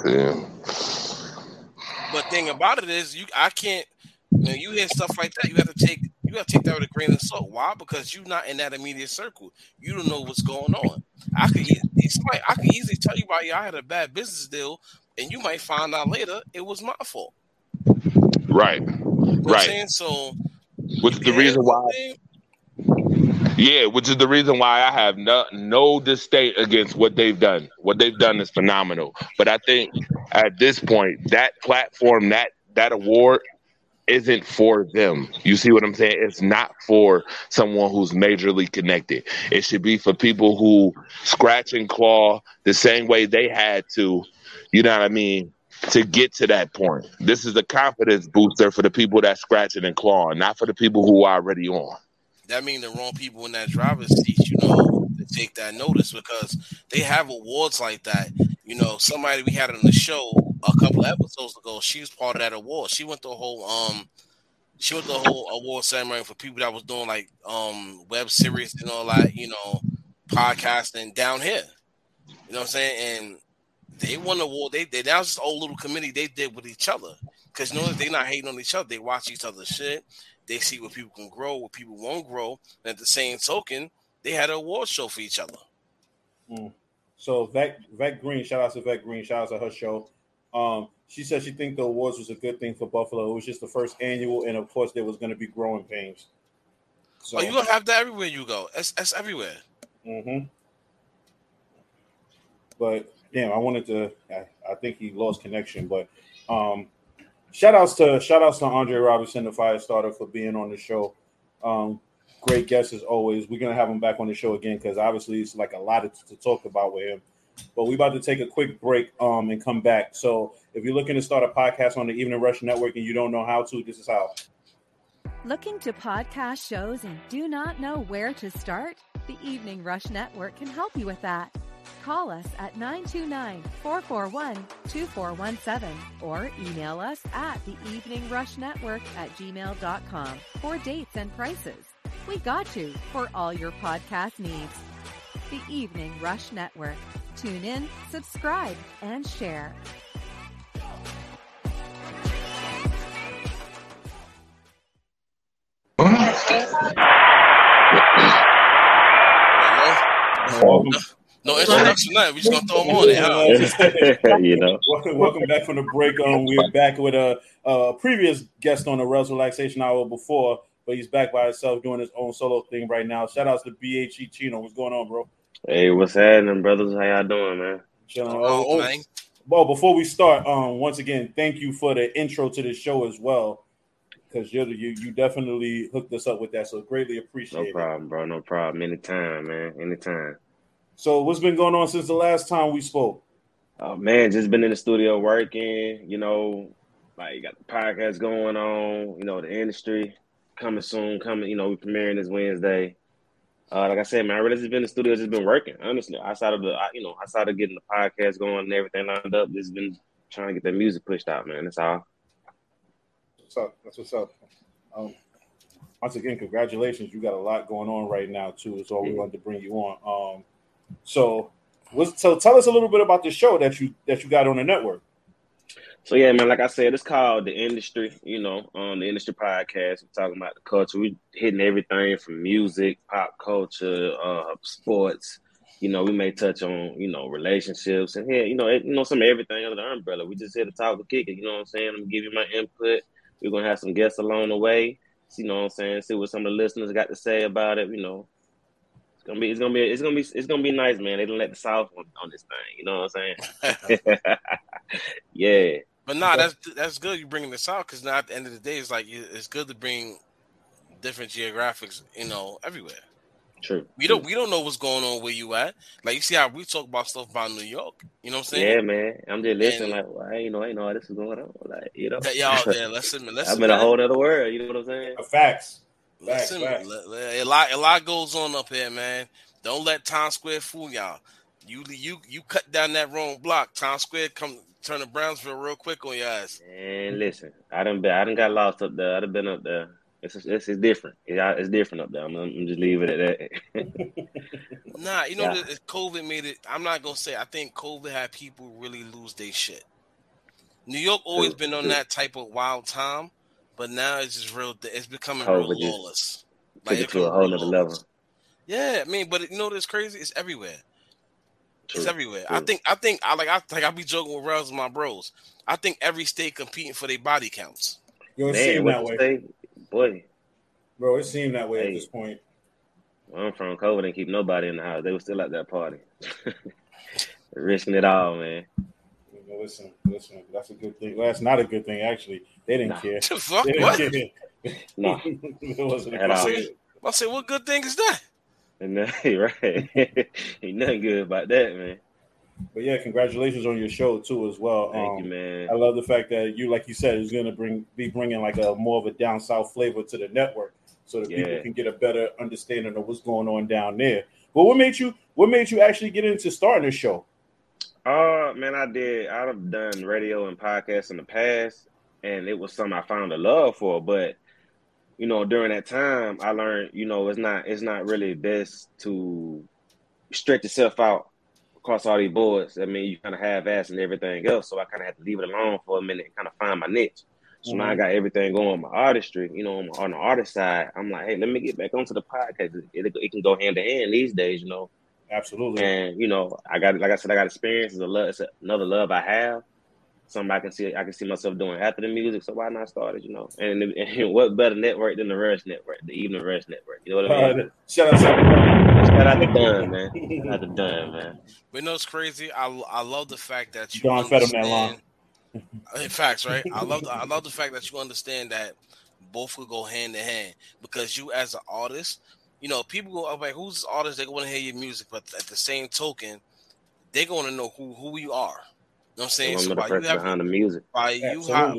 Yeah. But thing about it is, you I can't. When you hear stuff like that, you have to take you have to take that with a grain of salt. Why? Because you're not in that immediate circle. You don't know what's going on. I could I could easily tell you about I had a bad business deal, and you might find out later it was my fault. Right. You know Right. So Which is the reason why Yeah, which is the reason why I have no no disdain against what they've done. What they've done is phenomenal. But I think at this point, that platform, that that award isn't for them. You see what I'm saying? It's not for someone who's majorly connected. It should be for people who scratch and claw the same way they had to, you know what I mean, to get to that point. This is a confidence booster for the people that scratching and clawing, not for the people who are already on. That means the wrong people in that driver's seat, you know, to take that notice because they have awards like that. You know, somebody we had on the show a couple episodes ago, she was part of that award. She went the whole um she went the whole award ceremony for people that was doing like um web series and all that, you know, podcasting down here. You know what I'm saying? And they won the award. They they that was this old little committee they did with each other. Cause you know they're not hating on each other. They watch each other's shit. They see what people can grow, what people won't grow. And at the same token, they had an award show for each other. Mm. So Vet Vet Green, shout out to Vet Green, shout out to her show. Um, she said she think the awards was a good thing for Buffalo. It was just the first annual, and of course there was going to be growing pains. So oh, you gonna have that everywhere you go. That's that's everywhere. Mm-hmm. But damn, I wanted to. I, I think he lost connection, but um, shout outs to shout outs to Andre Robinson, the fire starter, for being on the show. Um, great guest as always. We're gonna have him back on the show again because obviously it's like a lot of, to talk about with him. But we're about to take a quick break um, and come back. So if you're looking to start a podcast on the Evening Rush Network and you don't know how to, this is how. Looking to podcast shows and do not know where to start? The Evening Rush Network can help you with that. Call us at 929-441-2417 or email us at the Evening Rush Network at gmail.com for dates and prices. We got you for all your podcast needs. The Evening Rush Network. Tune in, subscribe, and share. No introduction, nothing. We just gonna throw them on there. you know. Welcome, welcome back from the break. Um, we're back with a, a previous guest on the Rels Relaxation Hour before, but he's back by himself doing his own solo thing right now. Shout outs to BHE Chino. What's going on, bro? Hey, what's happening, brothers? How y'all doing, man? Chilling. Oh, oh, well, before we start, um, once again, thank you for the intro to the show as well, because you you you definitely hooked us up with that, so greatly appreciate. It. No problem, it. bro. No problem. Anytime, man. Anytime. So, what's been going on since the last time we spoke? Oh man, just been in the studio working. You know, like you got the podcast going on. You know, the industry coming soon. Coming. You know, we're premiering this Wednesday. Uh, like I said, man, I really just been in the studio, just been working. Honestly, outside of the, you know, outside of getting the podcast going and everything lined up, just been trying to get that music pushed out, man. That's all. What's up? That's what's up. Um, once again, congratulations. You got a lot going on right now too. All we wanted to bring you on. Um, so, was, so tell us a little bit about the show that you that you got on the network. So yeah, man, like I said, it's called the industry. You know, on um, the industry podcast, we're talking about the culture. We're hitting everything from music, pop culture, uh, sports. You know, we may touch on you know relationships and here, you know, it, you know some of everything under the umbrella. We just here to talk to kick it. You know what I'm saying? I'm gonna give you my input. We're gonna have some guests along the way. You know what I'm saying? See what some of the listeners got to say about it. You know, it's gonna be, it's gonna be, it's gonna be, it's gonna be nice, man. They don't let the South on, on this thing. You know what I'm saying? yeah. But nah, that's that's good. You bringing this out because now at the end of the day, it's like it's good to bring different geographics, you know, everywhere. True. We don't we don't know what's going on where you at. Like you see how we talk about stuff about New York. You know what I'm saying? Yeah, man. I'm just listening. And, like, well, I ain't know, I ain't know how this is going on. Like, you know, that, y'all, yeah. Listen, listen. I'm in a whole other world. You know what I'm saying? Uh, facts. Listen, facts. a lot, a lot goes on up here, man. Don't let Times Square fool y'all. You, you, you cut down that wrong block. Times Square come turn to Brownsville real quick on your ass. And listen, I been, I done got lost up there. I done been up there. It's it's, it's different. it's different up there. I'm, I'm just leaving it at that. nah, you know, yeah. COVID made it. I'm not gonna say. I think COVID had people really lose their shit. New York always been on that type of wild time, but now it's just real. It's becoming COVID real lawless. Like it to a whole other level. Yeah, I mean, but you know what's crazy? It's everywhere. True, it's everywhere. True. I think I think I like I like I be joking with Rels and my bros. I think every state competing for their body counts. Yo, it seemed that way. Boy. Bro, it seemed that way hey. at this point. Where I'm from, COVID didn't keep nobody in the house. They were still at that party, risking it all, man. Listen, listen, that's a good thing. Well, that's not a good thing, actually. They didn't Nah. care. Fuck They didn't what? care. Nah. it wasn't a good thing. I said, what good thing is that? And right, ain't nothing good about that, man. But yeah, congratulations on your show too, as well. Thank Um, you, man. I love the fact that you, like you said, is going to bring be bringing like a more of a down south flavor to the network, so that people can get a better understanding of what's going on down there. But what made you? What made you actually get into starting the show? Uh man, I did. I've done radio and podcasts in the past, and it was something I found a love for. But you know, during that time, I learned, you know, it's not it's not really best to stretch yourself out across all these boards. I mean, you kind of have ass and everything else. So I kind of had to leave it alone for a minute and kind of find my niche. So now I mm-hmm. got everything going with my artistry, you know, on, the artist side. I'm like, hey, let me get back onto the podcast. It, it, it can go hand in hand these days, you know. Absolutely. And you know, I got like I said, I got experience. It's a love. It's another love I have. Something I can see. I can see myself doing after the music. So why not start it? You know. And, and what better network than the Rush Network, the Evening Rush Network? You know what I mean? Uh, shout out to Shout out to Dunn, man. Shout out to Dunn, man. But you know it's crazy. I I love the fact that you Don fed him that understand. In facts, right? I love I love the fact that you understand that both will go hand in hand because you as an artist, you know, people go like, "Who's this artist?" They want to hear your music, but at the same token, they're going to know who who you are. You know what I'm saying? So by you having behind the music. by you have,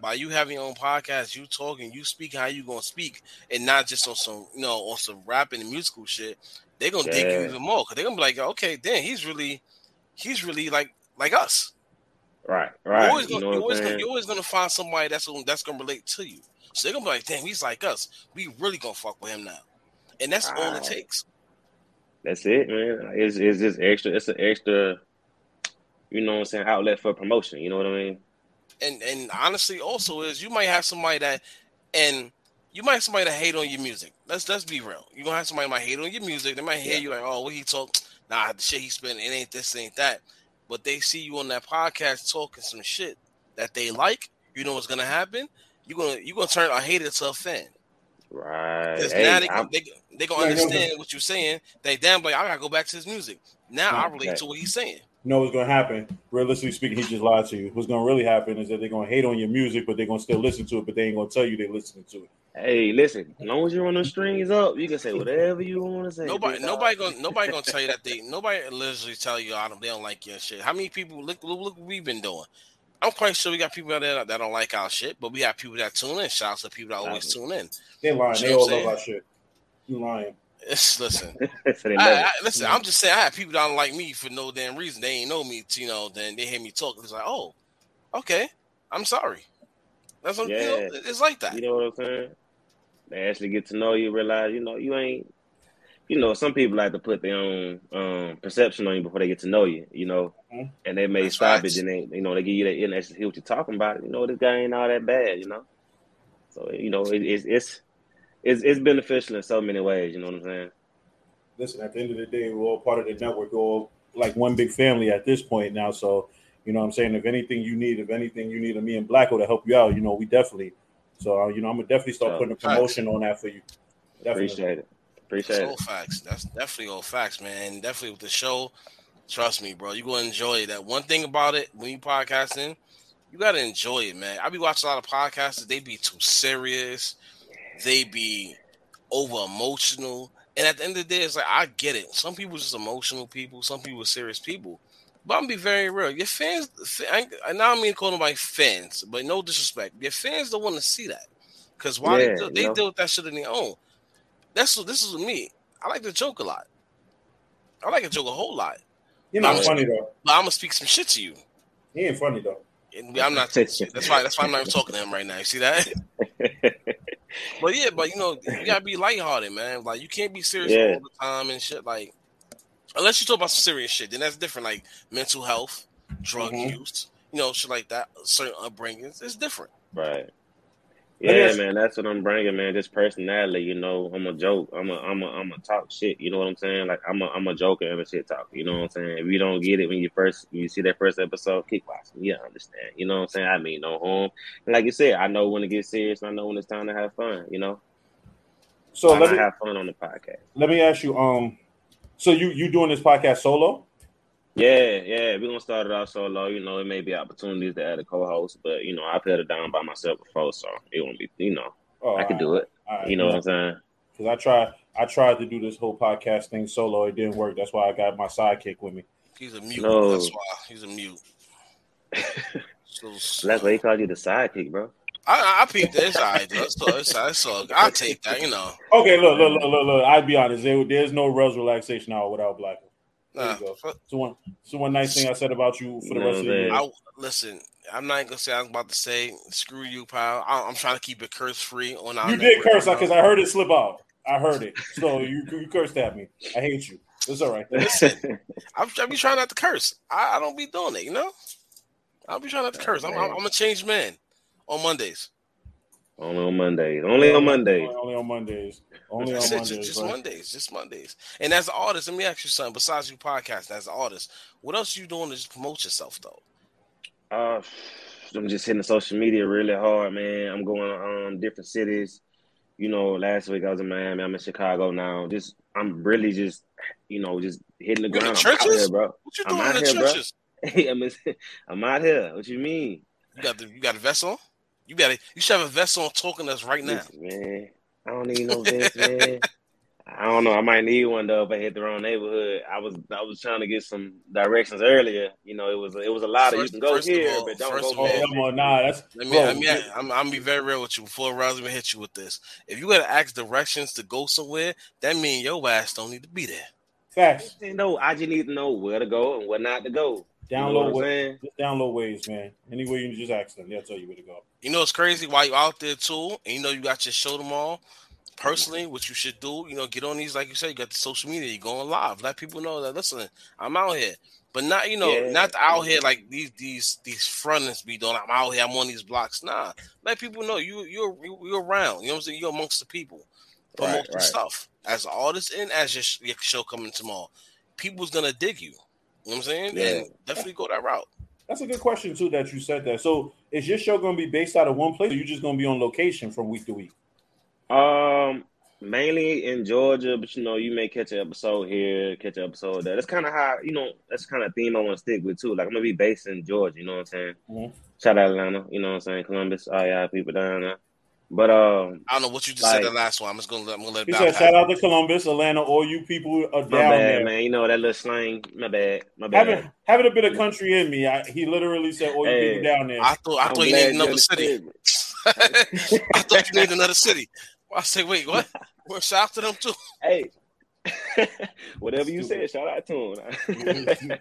by you having your own podcast, you talking, you speak how you gonna speak, and not just on some you know on some rapping and musical shit. They're gonna dig you Yeah. even more because they're gonna be like, okay, damn, he's really, he's really like like us. Right, You're right. always, You gonna, know you're, always gonna, you're always gonna find somebody that's gonna, that's gonna relate to you. So they're gonna be like, damn, he's like us. We really gonna fuck with him now, and that's all it takes. That's it, man. It's it's just extra. It's an extra. You know what I'm saying? Outlet for promotion. You know what I mean? And and honestly, also is you might have somebody that, and you might have somebody that hate on your music. Let's let's be real. You're gonna have somebody that might hate on your music. They might hear Yeah. you like, oh, what he talk? Nah, the shit he spent, it ain't this, ain't that. But they see you on that podcast talking some shit that they like. You know what's gonna happen? You're gonna you're gonna turn a hater to a fan. Right. Because Hey, now they, I'm- they they gonna Yeah, I know understand what you're saying. They damn like I gotta go back to his music. Now I Right. relate to what he's saying. You know what's going to happen? Realistically speaking, he just lied to you. What's going to really happen is that they're going to hate on your music, but they're going to still listen to it, but they ain't going to tell you they're listening to it. Hey, listen. As long as you run those strings up, you can say whatever you want to say. Nobody big nobody gonna nobody gonna tell you that they nobody literally tell you I don't they don't like your shit. How many people look look, look what we've been doing? I'm quite sure we got people out there that, that don't like our shit, but we have people that tune in. Shout out to people that always tune in. They're lying. You They all what love our shit. You lying. It's listen. I, I, listen, I'm just saying I have people that don't like me for no damn reason. They ain't know me, to, you know. Then they hear me talk. It's like, oh, okay, I'm sorry. That's what, you know, Yeah. it's like that. You know what I'm saying? They actually get to know you, realize, you know, you ain't, you know, some people like to put their own um, perception on you before they get to know you, you know, Mhm. and they may That's stop facts. it, and they, you know, they give you that and actually hear what you're talking about. You know, this guy ain't all that bad, you know. So you know, it, it's it's it's it's beneficial in so many ways. You know what I'm saying? Listen, at the end of the day, we're all part of the network. We're all like one big family at this point now. So, you know what I'm saying? If anything you need, if anything you need of me and Blacko to help you out, you know, we definitely. So, uh, you know, I'm going to definitely start So, putting a facts. promotion on that for you. Definitely. Appreciate it. Appreciate That's all facts. That's definitely all facts, man. And definitely with the show, trust me, bro. You gonna enjoy it. That one thing about it when you podcasting, you gotta enjoy it, man. I be watching a lot of podcasts. They be too serious. They be over emotional. And at the end of the day, it's like I get it. Some people just emotional people. Some people serious people. But I'm gonna be very real. Your fans, I, I now I mean call them like fans, but no disrespect. Your fans don't want to see that because why Yeah, they, deal, they know. deal with that shit on their own. That's what this is with me. I like to joke a lot. I like to joke a whole lot. You're not I'm- funny, though. But I'm gonna speak some shit to you. He ain't funny, though. And I'm not. That's why. That's why I'm not even talking to him right now. You see that? But yeah, but you know, you gotta be lighthearted, man. Like you can't be serious Yeah. all the time and shit. Like unless you talk about some serious shit, then that's different. Like mental health, drug Mhm. use, you know, shit like that. Certain upbringings, it's different. Right. Yeah, man, that's what I'm bringing, man. Just personality, you know. I'm a joke. I'm a, I'm a, I'm a talk shit. You know what I'm saying? Like I'm a, I'm a joker and a shit talker. You know what I'm saying? If you don't get it when you first, you see that first episode, keep Yeah, You understand? You know what I'm saying? I mean, no harm. And like you said, I know when to get serious. and I know when it's time to have fun. You know? So Why let me have fun on the podcast? let me ask you. Um, so you you doing this podcast solo? Yeah, yeah, we're gonna start it off solo. You know, it may be opportunities to add a co-host, but you know, I've held it down by myself before, so it won't be. You know, Oh, I could do it. all right. You know what I'm saying? Because I tried I tried to do this whole podcast thing solo. It didn't work. That's why I got my sidekick with me. He's a mute. No. That's why he's a mute. So, That's why he called you the sidekick, bro. I, I peeped that. It's all right. though. It's it's it's I'll take that. You know. Okay, look, look, look, look, look. I'd be honest. There, there's no Rels relaxation hour without Black. There Nah, you uh, go. So one, so one nice thing I said about you for the No, rest of the year. I listen. I'm not gonna say I was about to say screw you, pal. I, I'm trying to keep it curse free on our. You did curse because I heard it slip out. I heard it. So you you cursed at me. I hate you. It's all right. Listen, I'm, I be trying not to curse. I, I don't be doing it. You know. I'll be trying not to curse. I'm, I'm, I'm a changed man on Mondays. Only on Mondays. Only on Mondays. Only on Mondays. Only on Mondays. just, just? Mondays, just Mondays. And as an artist, let me ask you something. Besides you podcast, as an artist, what else are you doing to just promote yourself though? Uh, I'm just hitting social media really hard, man. I'm going um different cities. You know, last week I was in Miami. I'm in Chicago now. Just I'm really just you know just hitting the You in the ground. I'm out here, bro. What you doing I'm out in the here, bro. churches? I'm, I'm out here. What you mean? You got the you got a vest on? You got a you should have a vest on talking to us right now. Man. I don't need no vest, man. I don't know. I might need one though if I hit the wrong neighborhood. I was I was trying to get some directions earlier. You know, it was it was a lot of you can go first of here, all- but don't first go all- there. come on, nah, that's Let me, bro. let me I'm, I'm gonna be very real with you before Rouse even hit you with this. If you gotta ask directions to go somewhere, that means your ass don't need to be there. facts. No, I just need to know where to go and where not to go. You know what Download I'm wa- saying? just download Waze, man. Anywhere you can just ask them, they'll tell you where to go. You know it's crazy while you out there too, and you know you got your show tomorrow. Personally, what you should do, you know, get on these like you said, you got the social media, you're going live, let people know that listen, I'm out here. But not, you know, Yeah. not out here like these these these fronters be doing. I'm out here, I'm on these blocks. Nah, let people know you you're you're around. You know what I'm saying? You're amongst the people. Promote Right, the right. stuff as an artist and as your, your show coming tomorrow. People's gonna dig you. You know what I'm saying? Yeah. And definitely go that route. That's a good question too that you said that. So is your show going to be based out of one place, or you just going to be on location from week to week? Um, mainly in Georgia, but you know, you may catch an episode here, catch an episode there. That's kind of how you know. That's kind of theme I want to stick with too. Like I'm gonna be based in Georgia. You know what I'm saying? Mhm. Shout out Atlanta. You know what I'm saying? Columbus. All y'all people down there. But um, I don't know what you just said the last one. I'm just gonna let, I'm gonna let He it said, "Shout out to Columbus, Atlanta, all you people are my down bad, there." man. You know that little slang. My bad. My bad. Having having a bit of country in me, I, he literally said, "All you Hey, people down there." I thought I I'm thought you needed another city. I thought you needed another city. I say, wait, what? Well, shout out to them too. Hey, whatever you said, shout out to him. But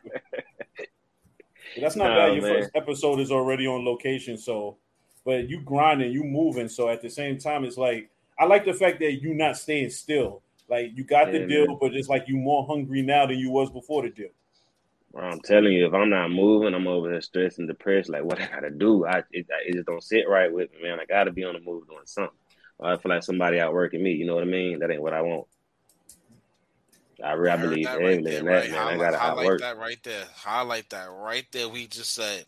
that's not Nah, bad. Your man. first episode is already on location, so but you grinding, you moving. So at the same time, it's like I like the fact that you not staying still. Like you got the deal, man. but it's like you more hungry now than you was before the deal. Bro, I'm telling you, if I'm not moving, I'm over here stressed and depressed. Like, what I gotta do? I it, it just don't sit right with me, man. I gotta be on the move doing something. Or I feel like somebody outworking me. You know what I mean? That ain't what I want. I, re- I believe that heavily there, in that, right? man. I Highlight, gotta highlight outwork. that right there. Highlight that right there. We just said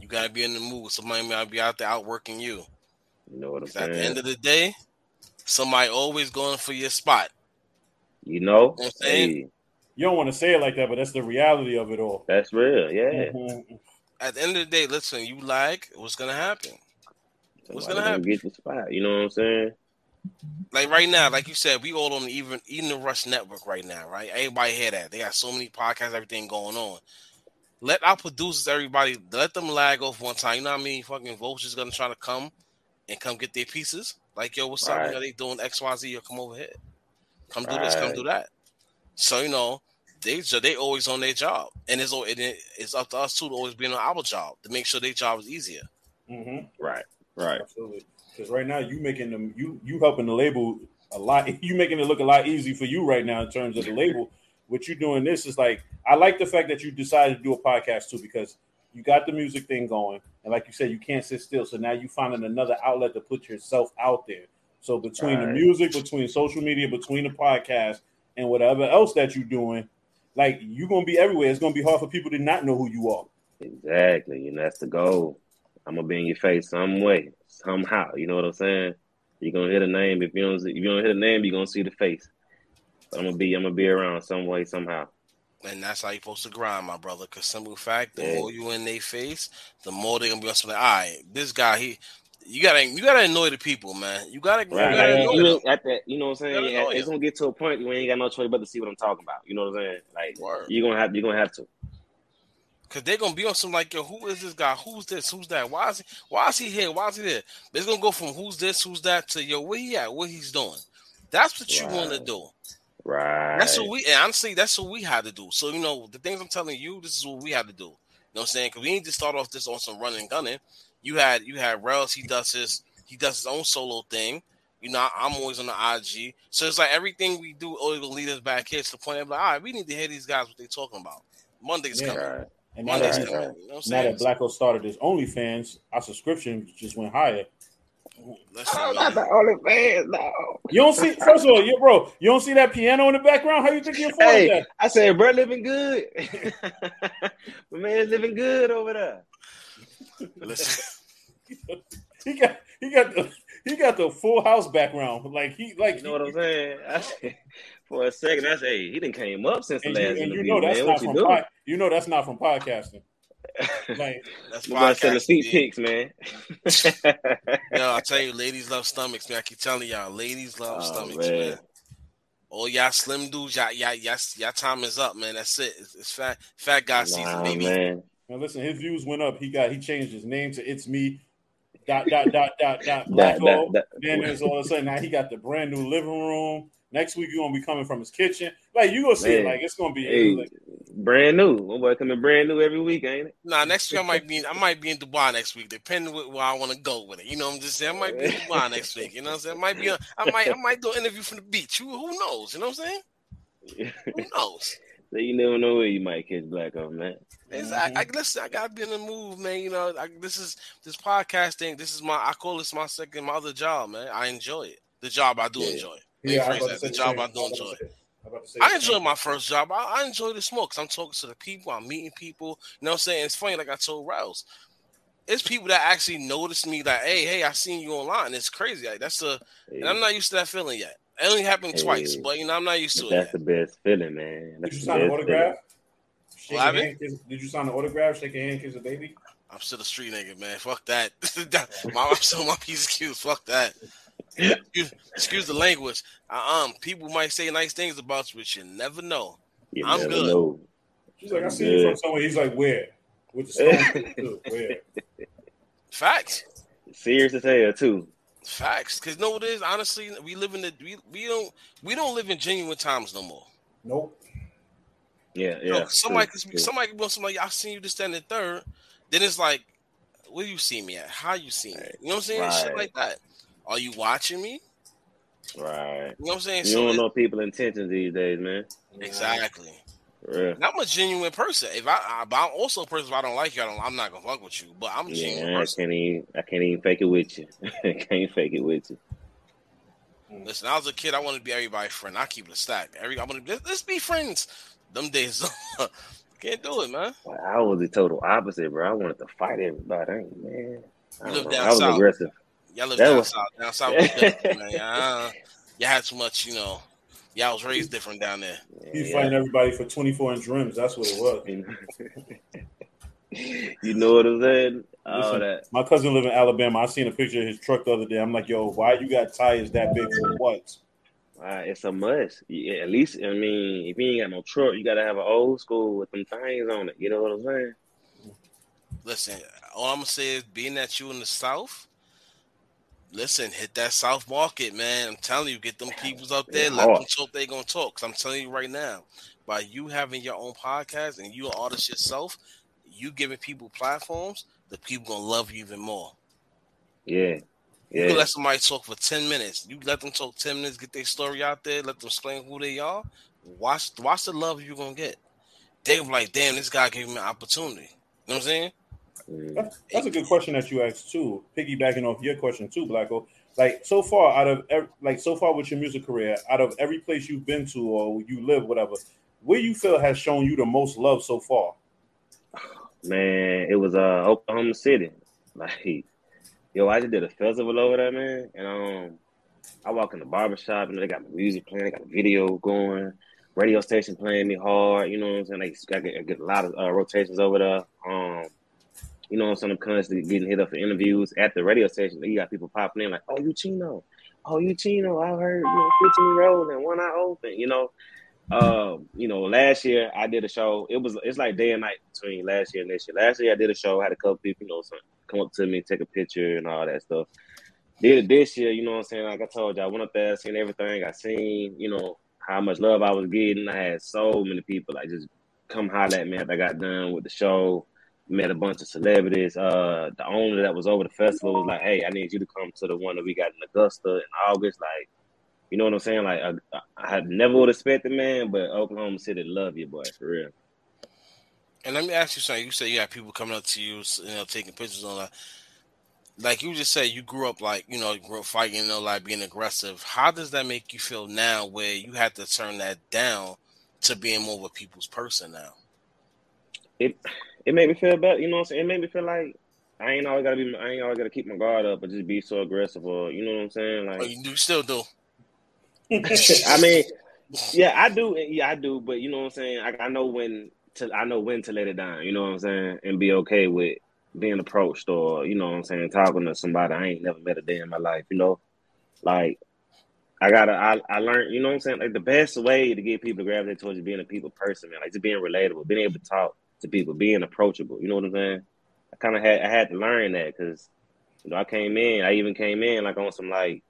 you gotta be in the mood. Somebody might be out there outworking you. You know what I'm saying? At the end of the day, somebody always going for your spot. you know? You know what I'm saying? Hey, You don't want to say it like that, but that's the reality of it all. that's real. Yeah. Mhm. At the end of the day, listen, you like what's gonna happen? What's Somebody gonna gonna happen? get the spot. You know what I'm saying? Like right now, like you said, we all on the even even the Rush Network right now, right? Everybody hear that. They got so many podcasts, everything going on. Let our producers, everybody, let them lag off one time. You know what I mean? Fucking vultures gonna try to come and come get their pieces. Like, yo, what's up? Right. You know, they doing XYZ, or come over here. Come do this, come do that. So, you know, they so they always on their job. And it's al- and it- it's up to us too to always be on our job to make sure their job is easier. Mhm. Right. Right. Absolutely. Because right now you making them you you helping the label a lot. You making it look a lot easy for you right now in terms of the label. What you're doing this is like I like the fact that you decided to do a podcast too because you got the music thing going, and like you said, you can't sit still. So now you're finding another outlet to put yourself out there. So between the music, between social media, between the podcast, and whatever else that you're doing, like you're gonna be everywhere. It's gonna be hard for people to not know who you are. Exactly. and that's the goal. I'm gonna be in your face some way, somehow. You know what I'm saying? You're gonna hear the name. If you don't, if you don't hear the name, you're gonna see the face. I'm gonna be, I'm gonna be around some way, somehow. And that's how you're supposed to grind, my brother. Cause simple fact, the Yeah. more you in their face, the more they're gonna be on something. All right, this guy, he, you gotta, you gotta annoy the people, man. You gotta, you gotta annoy you know, them. at that, you know what I'm saying? It's you. gonna get to a point where you ain't got no choice but to see what I'm talking about. You know what I'm saying? Like Word. you're gonna have, you're gonna have to. Cause they're gonna be on some like, yo, who is this guy? Who's this? Who's that? Why is he? Why is he here? Why is he there? It's gonna go from who's this, who's that to yo, where he at? What he's doing? That's what you want to do. Right. That's what we and honestly, that's what we had to do. So you know, the things I'm telling you, this is what we had to do. You know what I'm saying? Because we need to start off this on some running gunning. You had you had Rels, he does his he does his own solo thing. You know, I'm always on the IG. So it's like everything we do always will lead us back here to the point of like, all right, we need to hear these guys what they talking about. Monday's Yeah. coming. Right. And now Monday's that, Right, coming. right. You know what now I'm that? Blacko started his OnlyFans, our subscription just went higher. Listen, Oh, man. not the only fans, no. You don't see, first of all, you bro, you don't see that piano in the background. How you think you afford Hey, that? I said, bro, living good. My man's living good over there. Listen. He got, he got the, he got the full house background. Like he, like You know what I'm saying? I said, for a second, I said, hey, he didn't came up since the And you, last and you know that's man. not What from, doing? pod, you know that's not from podcasting. Like, That's We gotta sell the podcasting, sneak G. man. Yo, I tell you, ladies love stomachs, man. I keep telling y'all, ladies love Oh, stomachs, man. man. Oh, y'all slim dudes, y'all, y'all, y'all, y'all time is up, man. That's it. It's, it's fat, fat guy season, Nah, baby. man. now listen, his views went up. He got, he changed his name to It's Me. Dot dot dot dot dot That, Blacko. that, Then that, there's all of a sudden now he got the brand new living room. Next week you're gonna be coming from his kitchen. Like you gonna see it. Like it's gonna be hey, like, brand new. My boy coming brand new every week, ain't it? Nah, next week I might be, I might be in Dubai next week, depending with where I want to go with it. You know, what I'm just saying, I might be in Dubai next week. You know, what I'm saying, I might be, on, I might, I might do an interview from the beach. Who, who knows? You know what I'm saying? Who knows? so you never know where you might catch Blacko, man. It's, I, I listen. I gotta be in the move, man. You know, I, this is this podcast thing. This is my. I call this my second, my other job, man. I enjoy it. The job I do Yeah. enjoy. yeah, I Rephrase was about that. to The job. I do was enjoy. I was about to say I the enjoy my first job. I, I enjoy the smoke because I'm talking to the people. I'm meeting people. You know what I'm saying? It's funny, like I told Rouse. It's people that actually notice me, like, hey, hey, I seen you online. It's crazy. Like, that's a, and I'm not used to that feeling yet. It only happened twice, but you know, I'm not used to it. That's the best feeling, man. Did That's you the sign an best autograph? Shake What your happened? hand, kiss, did you sign an autograph? Shake your hand, kiss a baby. I'm still a street nigga, man. Fuck that. my, I'm still my piece of cues. Fuck that. Excuse, excuse the language. Uh, um, people might say nice things about you, but you never know. You I'm never good. know. She's like, I see you from somewhere. He's like, where? With the stone. too. where? Facts. Serious as hell too. Facts. Cause you know what it is? Honestly, we live in the we, we don't we don't live in genuine times no more. Nope. Yeah, You yeah. know, somebody true, could true. somebody could be somebody, I seen you this, that, and the third. Then it's like, where you see me at? How you see me? You know what I'm saying? Shit like that. Are you watching me? Right. You know what I'm saying? You so don't it- know people's intentions these days, man. exactly. Real. I'm a genuine person. If I, I but I'm also a person. If I don't like you, I don't, I'm not gonna fuck with you. But I'm a genuine Yeah, I person. can't even I can't even fake it with you. I can't fake it with you. Listen, I was a kid. I wanted to be everybody's friend. I keep it a stack. Every I want to let's, let's be friends. Them days, can't do it, man. I was the total opposite, bro. I wanted to fight everybody, man. I, You live down I was south. aggressive. Y'all live That down was- south. Down south, was different, man. Uh, y'all had too much, you know. Y'all was raised different down there. He's Yeah. fighting everybody for 24 inch rims. That's what it was. you know what I'm saying? All Listen, that. My cousin live in Alabama. I seen a picture of his truck the other day. I'm like, yo, why you got tires that big for what? Uh, it's a must. Yeah, at least, I mean, if you ain't got no truck, you gotta have an old school with them things on it. You know what I'm saying? Listen, all I'm gonna say is, being that you in the south, listen, hit that south market, man. I'm telling you, get them peoples up there. Let them talk. They gonna talk. Cause I'm telling you right now, by you having your own podcast and you an artist yourself, you giving people platforms, the people gonna love you even more. Yeah. You Yeah. can let somebody talk for 10 minutes. You let them talk 10 minutes, get their story out there, let them explain who they are. Watch watch the love you're gonna get. They gonna be like, damn, this guy gave me an opportunity. You know what I'm saying? Mm. That's, that's a good question that you asked too. Piggybacking off your question too, Blacko. Like so far out of like so far with your music career, out of every place you've been to or you live, whatever, where you feel has shown you the most love so far? Man, it was uh Oklahoma City. Like, yo, I just did a festival over there, man, and um, I walk in the barbershop and they got my music playing, they got the video going, radio station playing me hard. You know what I'm saying? Like I get, I get a lot of uh, rotations over there. Um, you know I'm saying? I'm constantly getting hit up for interviews at the radio station. You got people popping in like, "Oh, you Chino? Oh, you Chino? I heard you know 15 road and one eye open." You know, um, you know, last year I did a show. It was it's like day and night between last year and this year. Last year I did a show, had a couple people, you know, come up to me, take a picture and all that stuff. Did it this year, you know what I'm saying? Like I told you, I went up there, seen everything. I seen, you know, how much love I was getting. I had so many people like just come holler at me after I got done with the show. Met a bunch of celebrities. Uh, the owner that was over the festival was like, "Hey, I need you to come to the one that we got in Augusta in August." Like, you know what I'm saying? Like, I, I had never would expect it, man. But Oklahoma City love you, boy, for real. And let me ask you something. You said you have people coming up to you, you know, taking pictures on that. Like you just said, you grew up like you know, you grew up fighting, you know, like being aggressive. How does that make you feel now, where you have to turn that down to being more of a people's person now? It it made me feel better. You know what I'm saying? It made me feel like I ain't always gotta be. I ain't always gotta keep my guard up, but just be so aggressive, or you know what I'm saying? Oh, like oh, you do still do. I mean, yeah, I do. Yeah, I do. But you know what I'm saying? I, I know when to. I know when to let it down. You know what I'm saying? And be okay with being approached, or you know what I'm saying, talking to somebody I ain't never met a day in my life. You know, like I gotta. I, I learned. You know what I'm saying? Like the best way to get people to gravitate towards you being a people person, man. Like just being relatable, being able to talk to people, being approachable. You know what I'm saying? I kind of had. I had to learn that because you know I came in. I even came in like on some like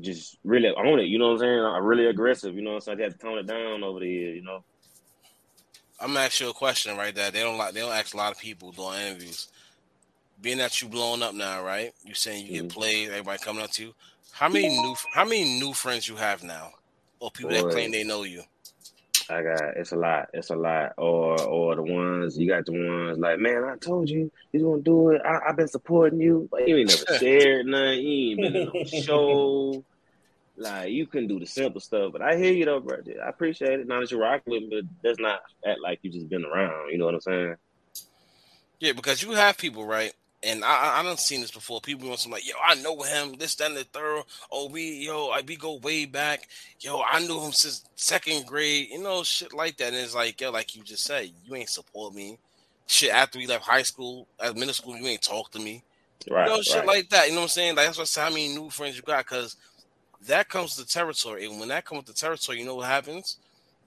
just really own it. You know what I'm saying? I'm really aggressive. You know what I'm saying? I had to tone it down over the years. You know. I'm gonna ask you a question right there. They don't like. They don't ask a lot of people doing interviews. Being that you blowing up now, right? You saying you get Mm-hmm. played, everybody coming up to you. How many new How many new friends you have now, or people that claim they know you? I got it's a lot. It's a lot. Or or the ones you got the ones like, man, I told you he's gonna do it. I, I've been supporting you, but you ain't never shared nothing. You ain't been in no show. Like you couldn't do the simple stuff. But I hear you though, bro. I appreciate it. Now that you're rocking with me, but that's not act like you just been around. You know what I'm saying? Yeah, because you have people, right? And I I, done seen this before. People want some like, yo, I know him, this, that, and the third. Oh, we, yo, I we go way back. Yo, I knew him since second grade. You know, shit like that. And it's like, yo, like you just said, you ain't support me. Shit, after we left high school, at middle school, you ain't talk to me. Right. you know, shit right. like that. You know what I'm saying? Like that's what I say. How many new friends you got? Because that comes to territory, and when that comes to territory, you know what happens?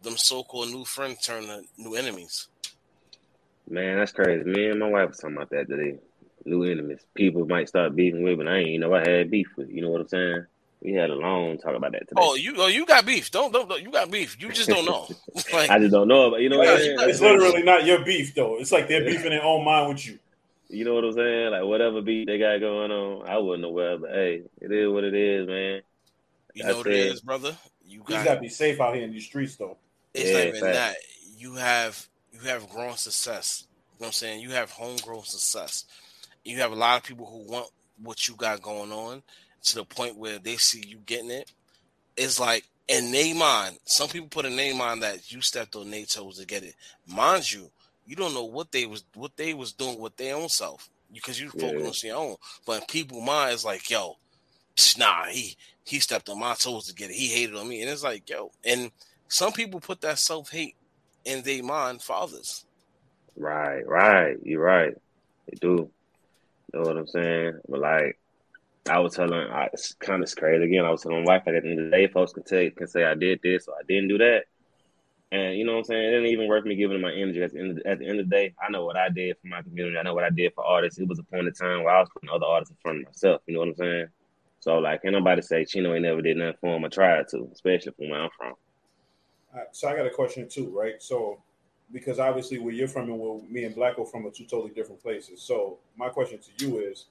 Them so-called new friends turn to new enemies. Man, that's crazy. Me and my wife was talking about that today. New enemies. People might start beefing with, but I ain't know I had beef with. You know what I'm saying? We had a long talk about that today. Oh, you, oh, you got beef. Don't, don't, don't you got beef? You just don't know. like, I just don't know, but you know what I'm saying? It's literally not your beef though. It's like they're beefing their own mind with you. You know what I'm saying? Like whatever beat they got going on, I wouldn't know well, but hey, it is what it is, man. you That's know what it it. is, brother. You You got. gotta be safe out here in these streets though. it's Yeah, not even fact. that. You have you have grown success. You know what I'm saying? You have homegrown success. You have a lot of people who want what you got going on to the point where they see you getting it. It's like in their mind, some people put in their mind that you stepped on their toes to get it. Mind you, you don't know what they was what they was doing with their own self because you focus Yeah. on your own. But in people's mind, is like, yo, nah, he he stepped on my toes to get it. He hated on me, and it's like, yo, and some people put that self hate in their mind fathers. Right, right. You're right. They do. Know what I'm saying? But like I was telling I it's kind of crazy again. I was telling my wife like at the end of the day, folks can say can say I did this or I didn't do that. And you know what I'm saying? It didn't even worth me giving my energy. At the, end of, at the end of the day, I know what I did for my community. I know what I did for artists. It was a point in time where I was putting other artists in front of myself. You know what I'm saying? So like, can't nobody say Chino ain't never did nothing for him. I tried to, especially from where I'm from. Right, so I got a question too, right? So because obviously where you're from and where me and Black are from are two totally different places. So my question to you is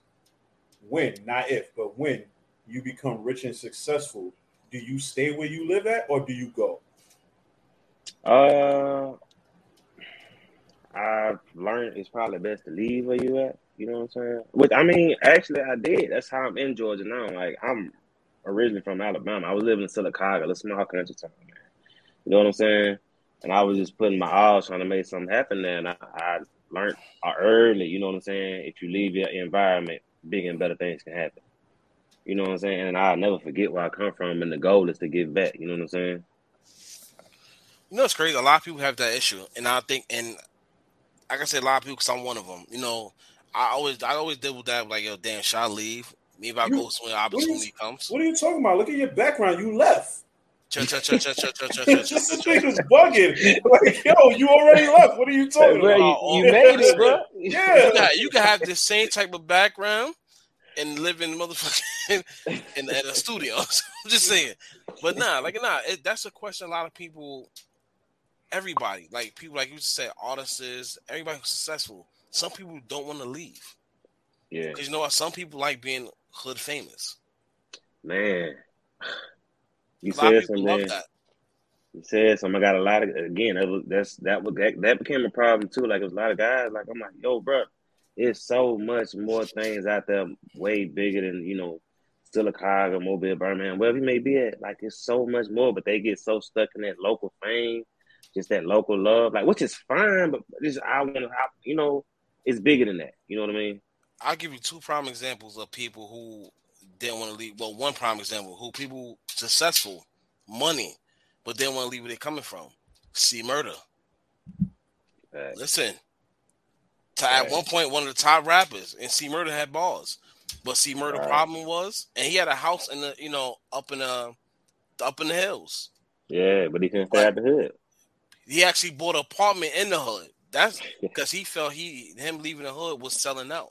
when, not if, but when you become rich and successful, do you stay where you live at or do you go? Uh, I've learned it's probably best to leave where you at. You know what I'm saying? Which I mean, actually, I did. That's how I'm in Georgia now. Like I'm originally from Alabama. I was living in Sylacauga, a small country town, man. You know what I'm saying? And I was just putting my all trying to make something happen there. And I, I learned early. You know what I'm saying? If you leave your environment, bigger and better things can happen. You know what I'm saying? And I'll never forget where I come from, and the goal is to give back. You know what I'm saying? You know, it's crazy. A lot of people have that issue, and I think, and like I said, a lot of people, because I'm one of them. You know, I always, I always deal with that. Like, yo, damn, should I leave? Maybe I You- go somewhere. Opportunity comes. What are you talking about? Look at your background. You left. This cha cha. nigga's bugging. Like, yo, you already left. What are you talking Bro, about? You, you made it, bro. Yeah. You got, you can have the same type of background and live in motherfucking in, in a studio. So I'm just saying, but nah, like nah, it, that's a question. A lot of people, everybody, like people, like you said, artists, everybody who's successful. Some people don't want to leave Yeah, because you know what? Some people like being hood famous. man. You A lot of said something. that. You said something. I got a lot of again. That was that's that was that, that became a problem too. Like it was a lot of guys. Like I'm like, yo, bro, it's so much more things out there, way bigger than you know, Chicago, Mobile, Birmingham, wherever you may be at. Like it's so much more, but they get so stuck in that local fame, just that local love, like which is fine, but this I want to, you know, it's bigger than that. You know what I mean? I'll give you two prime examples of people who didn't want to leave. Well, one prime example who people successful, money, but didn't want to leave where they're coming from. C Murder. Right. Listen, to, at one point, one of the top rappers, and C Murder had balls, but C Murder Right. problem was, and he had a house in the, you know, up in uh, the, up in the hills. Yeah, but he couldn't stay out the hood. He actually bought an apartment in the hood. That's because he felt he him leaving the hood was selling out.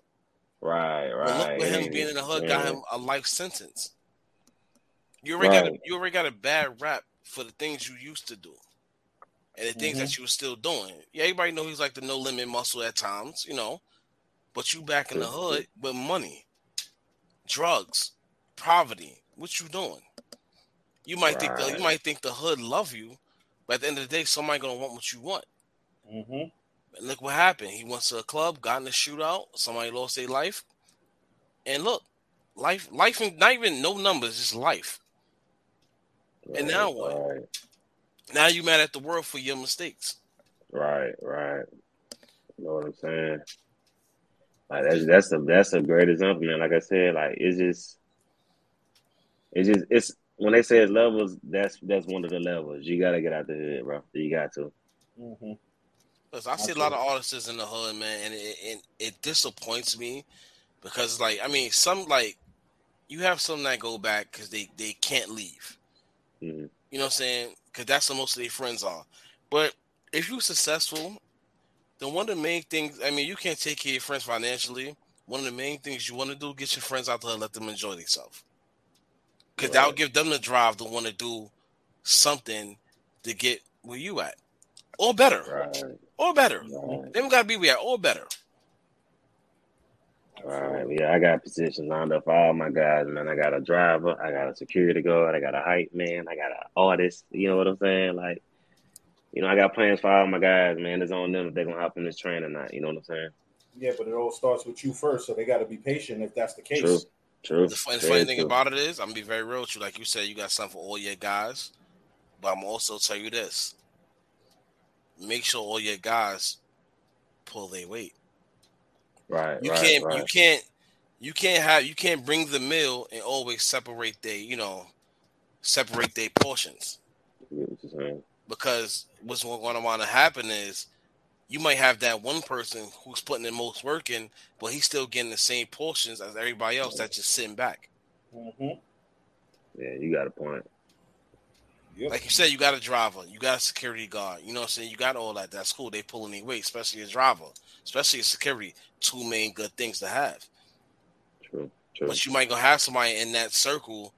Right, But look right. him being in the hood got him a life sentence. You already got a, you already got a bad rap for the things you used to do, and the things that you were still doing. Yeah, everybody know he's like the no limit muscle at times, you know, but you back in the hood with money, drugs, poverty. What you doing? You might think the, you might think the hood love you, but at the end of the day, somebody gonna want what you want. Mm-hmm. And look what happened. He went to a club, got in a shootout. Somebody lost their life. And look, life, life, and not even no numbers, just life. And now what? Right, Now you mad at the world for your mistakes. right, right. You know what I'm saying? Like that's that's a that's a great example, man. Like I said, like it's just it's just it's when they say it's levels, that's that's one of the levels. You gotta get out the hood, bro. You got to. Mm-hmm. Because I see a lot of artists in the hood, man, and it, it, it disappoints me because, like, I mean, some like you have some that go back because they they can't leave. Mhm. You know what I'm saying? Because that's what most of their friends are. But if you're successful, then one of the main things, I mean, you can't take care of your friends financially. One of the main things you want to do, get your friends out there and let them enjoy themselves. Because that'll give them the drive to want to do something to get where you at. Or better. Right, Or better. right, They don't gotta be where at, or better. All right, Yeah, I got positions lined up for all my guys, man. I got a driver, I got a security guard, I got a hype man, I got an artist. You know what I'm saying? Like, you know, I got plans for all my guys, man. It's on them if they're gonna hop in this train or not. You know what I'm saying? Yeah, but it all starts with you first, so they got to be patient if that's the case. True. True. The funny, funny thing true. about it is, I'm gonna be very real with you. Like you said, you got something for all your guys, but I'm also tell you this: make sure all your guys pull their weight. Right. You right, can't, right. you can't, you can't have, you can't bring the meal and always separate they, you know, separate their portions. I get what you're saying. because what's going to want to happen is you might have that one person who's putting the most work in, but he's still getting the same portions as everybody else that's just sitting back. Mm-hmm. Yeah, you got a point. Yep. Like you said, you got a driver, you got a security guard, you know what I'm saying? You got all that. That's cool. They pulling their weight, especially a driver, especially a security. Two main good things to have. True. True. But you might gonna have somebody in that circle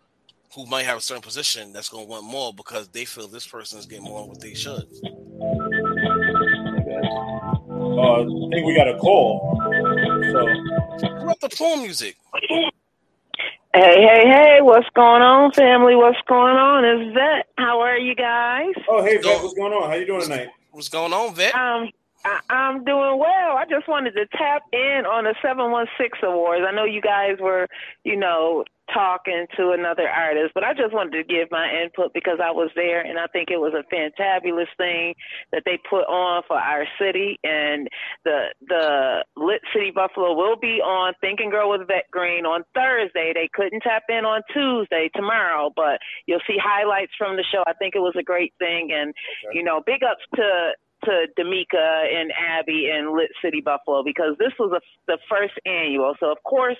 who might have a certain position that's gonna want more because they feel this person is getting more than what they should. I. Uh, I think we got a call. So Who up the phone music? Hey, hey, hey, what's going on, family? What's going on? Is that how are you guys? Oh, hey, Vet, what's going on? How you doing tonight? What's going on, Vet? Um, I, I'm doing well. I just wanted to tap in on the 716 Awards. I know you guys were, you know, talking to another artist, but I just wanted to give my input because I was there and I think it was a fantabulous thing that they put on for our city and the the Lit City Buffalo will be on Think and Grow with Vet Green on Thursday. They couldn't tap in on Tuesday tomorrow, but you'll see highlights from the show. I think it was a great thing and okay. you know, big ups to to D'Amica and Abby and Lit City Buffalo because this was a, the first annual. So of course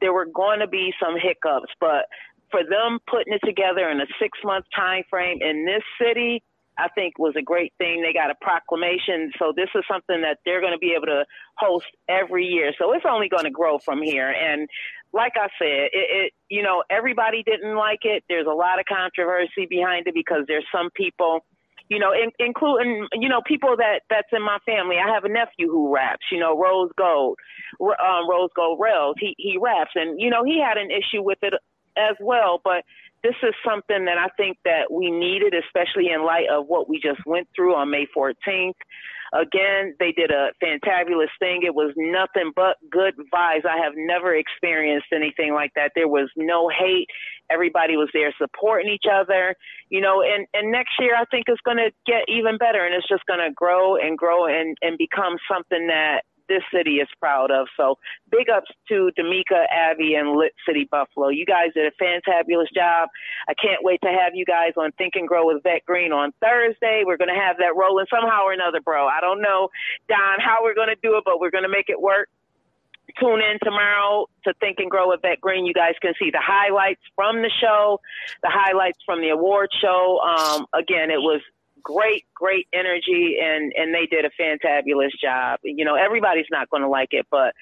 there were going to be some hiccups, but for them putting it together in a six month time frame in this city, I think was a great thing. They got a proclamation, so this is something that they're going to be able to host every year. So it's only going to grow from here. And like I said, it, it you know everybody didn't like it. There's a lot of controversy behind it because there's some people you know, in, including you know people that that's in my family. I have a nephew who raps. You know, Rose Gold, um, Rose Gold Rels. He he raps, and you know he had an issue with it as well. But this is something that I think that we needed, especially in light of what we just went through on May 14th. Again, they did a fantabulous thing. It was nothing but good vibes. I have never experienced anything like that. There was no hate. Everybody was there supporting each other, you know, and, and next year I think it's going to get even better and it's just going to grow and grow and, and become something that this city is proud of. So big ups to D'Amica, Abby, and Lit City Buffalo. You guys did a fantabulous job. I can't wait to have you guys on Think and Grow with Vet Green on Thursday. We're going to have that rolling somehow or another, bro. I don't know, Don, how we're going to do it, but we're going to make it work tune in tomorrow to Think and Grow with Vet Green. You guys can see the highlights from the show, the highlights from the award show. Um, again, it was great, great energy, and and they did a fantabulous job. You know, everybody's not going to like it, but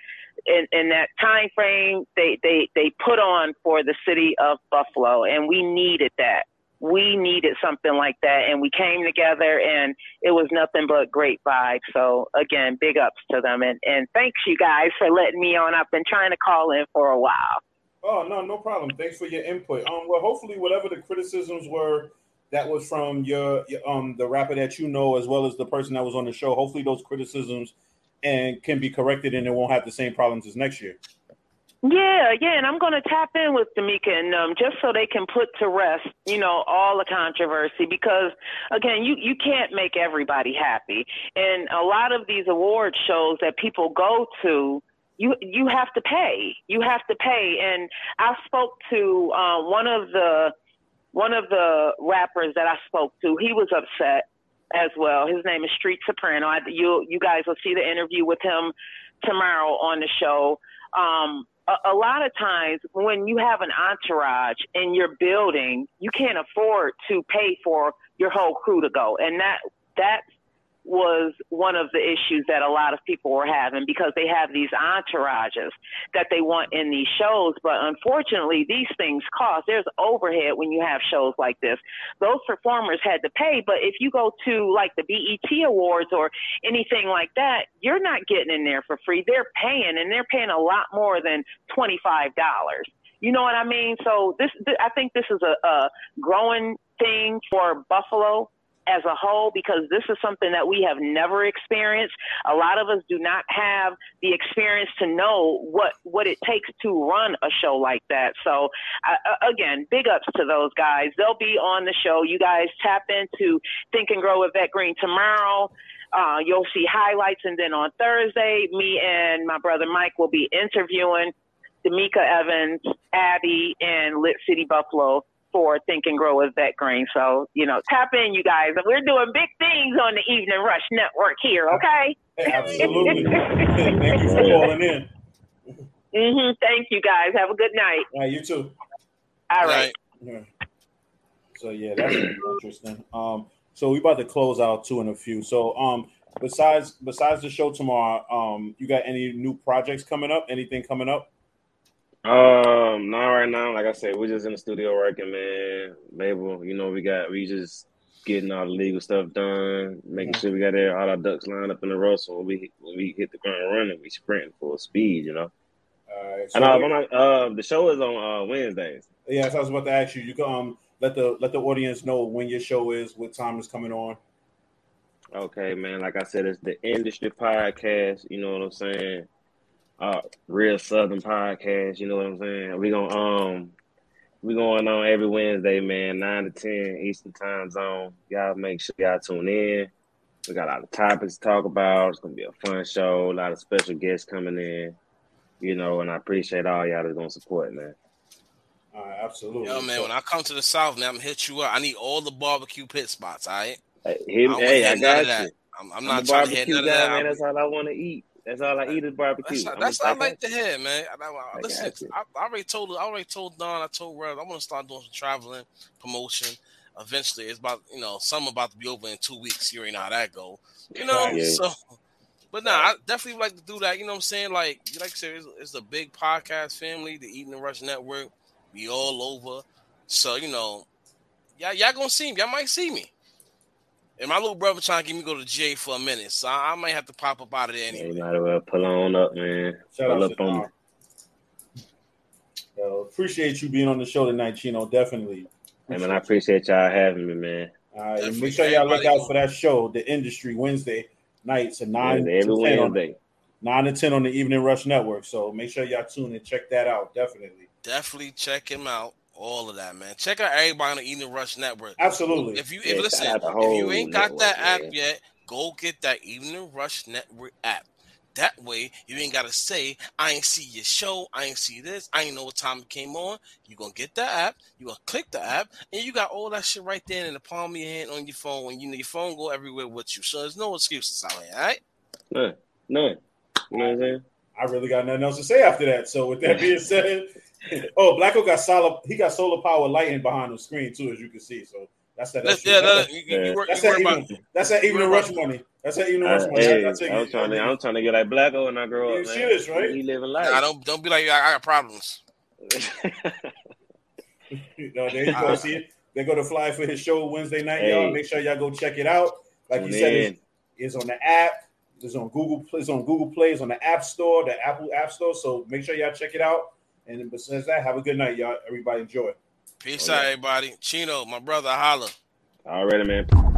in, in that time frame, they they they put on for the city of Buffalo, and we needed that. We needed something like that, and we came together, and it was nothing but great vibes. So again, big ups to them, and and thanks you guys for letting me on. I've been trying to call in for a while. Oh no, no problem. Thanks for your input. Um, well, hopefully, whatever the criticisms were that was from your um the rapper that you know as well as the person that was on the show. Hopefully those criticisms and can be corrected and it won't have the same problems as next year. Yeah, yeah, and I'm going to tap in with D'Amica and um, just so they can put to rest, you know, all the controversy because again, you you can't make everybody happy, and a lot of these award shows that people go to, you you have to pay, you have to pay, and I spoke to uh, one of the one of the rappers that I spoke to, he was upset as well. His name is Street Soprano. I, you you guys will see the interview with him tomorrow on the show. Um, a, a lot of times when you have an entourage in your building, you can't afford to pay for your whole crew to go, and that that's was one of the issues that a lot of people were having because they have these entourages that they want in these shows. But unfortunately, these things cost. There's overhead when you have shows like this. Those performers had to pay. But if you go to like the BET Awards or anything like that, you're not getting in there for free. They're paying and they're paying a lot more than $25. You know what I mean? So this, I think this is a, a growing thing for Buffalo as a whole because this is something that we have never experienced. A lot of us do not have the experience to know what what it takes to run a show like that. So uh, again, big ups to those guys. They'll be on the show. You guys tap into Think and Grow with Vet Green tomorrow. Uh, you'll see highlights, and then on Thursday, me and my brother Mike will be interviewing D'Amica Evans, Abby, and Lit City Buffalo for Think and Grow with Vet Green. So, you know, tap in, you guys. We're doing big things on the Evening Rush Network here, okay? Absolutely. Thank you for calling in. Mm-hmm. Thank you, guys. Have a good night. All right, you too. All right. Yeah. So yeah, that's interesting. Um, so we about to close out two in a few. So um, besides besides the show tomorrow, um, you got any new projects coming up? Anything coming up? Um, not right now. Like I said, we're just in the studio working, man. Label, you know, we got we just getting all the legal stuff done, making sure we got all our ducks lined up in a row. So when we when we hit the ground running, we sprinting full speed, you know. All right. So and uh, not, uh, the show is on uh, Wednesdays. Yes, I was about to ask you. You can um let the let the audience know when your show is, what time is coming on. Okay, man. Like I said, it's the industry podcast. You know what I'm saying? Uh, real Southern podcast. You know what I'm saying? We gonna um, we going on every Wednesday, man, nine to ten Eastern Time Zone. Y'all make sure y'all tune in. We got a lot of topics to talk about. It's gonna be a fun show. A lot of special guests coming in. You know, and I appreciate all y'all that's gonna support, man. All right, absolutely. Yo, man, when I come to the South, man, I'm gonna hit you up. I need all the barbecue pit spots, all right? Hey, hit, don't hey I got you. I'm, I'm I'm not trying to hear barbecue none guy, of that. man. That's all I want to eat. That's all I eat is barbecue. That's, I'm that's I like to hear, man. I, I, I listen. I, I already told, I already told Don, I told Rev, I want to start doing some traveling, promotion. Eventually, it's about you know, some about to be over in two weeks. You already know how that go, you know. Yeah. So, but nah, I definitely like to do that. You know what I'm saying? Like, like I said, it's, it's a big podcast family, the Evening Rush Network. We all over, so you know, y'all, y'all gonna see me. Y'all might see me. And my little brother trying to get me to go to jail for a minute, so I, I might have to pop up out of there Yeah, anyway. you might as well pull on up, man. Shout pull out up to on Don. Yo, appreciate you being on the show tonight, Chino. Definitely. Hey, man, I appreciate y'all having me, man. All right, Definitely. make sure y'all look out for that show, The Industry, Wednesday nights at nine Wednesday, every to ten on, Wednesday. nine to ten on the Evening Rush Network. So make sure y'all tune and check that out. Definitely, definitely check him out. All of that, man. Check out everybody on the Evening Rush Network. absolutely. If you, if Yeah, listen, if you ain't got that app man. yet, go get that Evening Rush Network app. That way, you ain't gotta say, "I ain't see your show, I ain't see this, I ain't know what time it came on." You gonna get that app, you gonna click the app, and you got all that shit right there in the palm of your hand on your phone. When you know your phone go everywhere with you, so there's no excuses out here. All right? None. None. You know what I'm saying? I really got nothing else to say after that. So with that being said, oh, Blacko got solar. He got solar power lighting behind the screen too, as you can see. So that's that. That's, yeah, that's, that, you, you, you, work, that's that worry about evening, that's that evening rush about- money. That's that evening Uh, rush money. hey, I, I take I'm it. trying to, I'm trying to get like Blacko when I grow You up, man. serious, right? He living Nah, life. I don't don't be like I, I got problems. No, there you go. See it? They go to fly for his show Wednesday night, Hey. y'all. Make sure y'all go check it out. Like you said, in. it's, it's on the app. It's on Google. It's on Google Play. It's on the App Store, the Apple App Store. So make sure y'all check it out. And besides that, have a good night, y'all. Everybody enjoy. Peace Oh, out, everybody. Chino, my brother, holla. Already, man.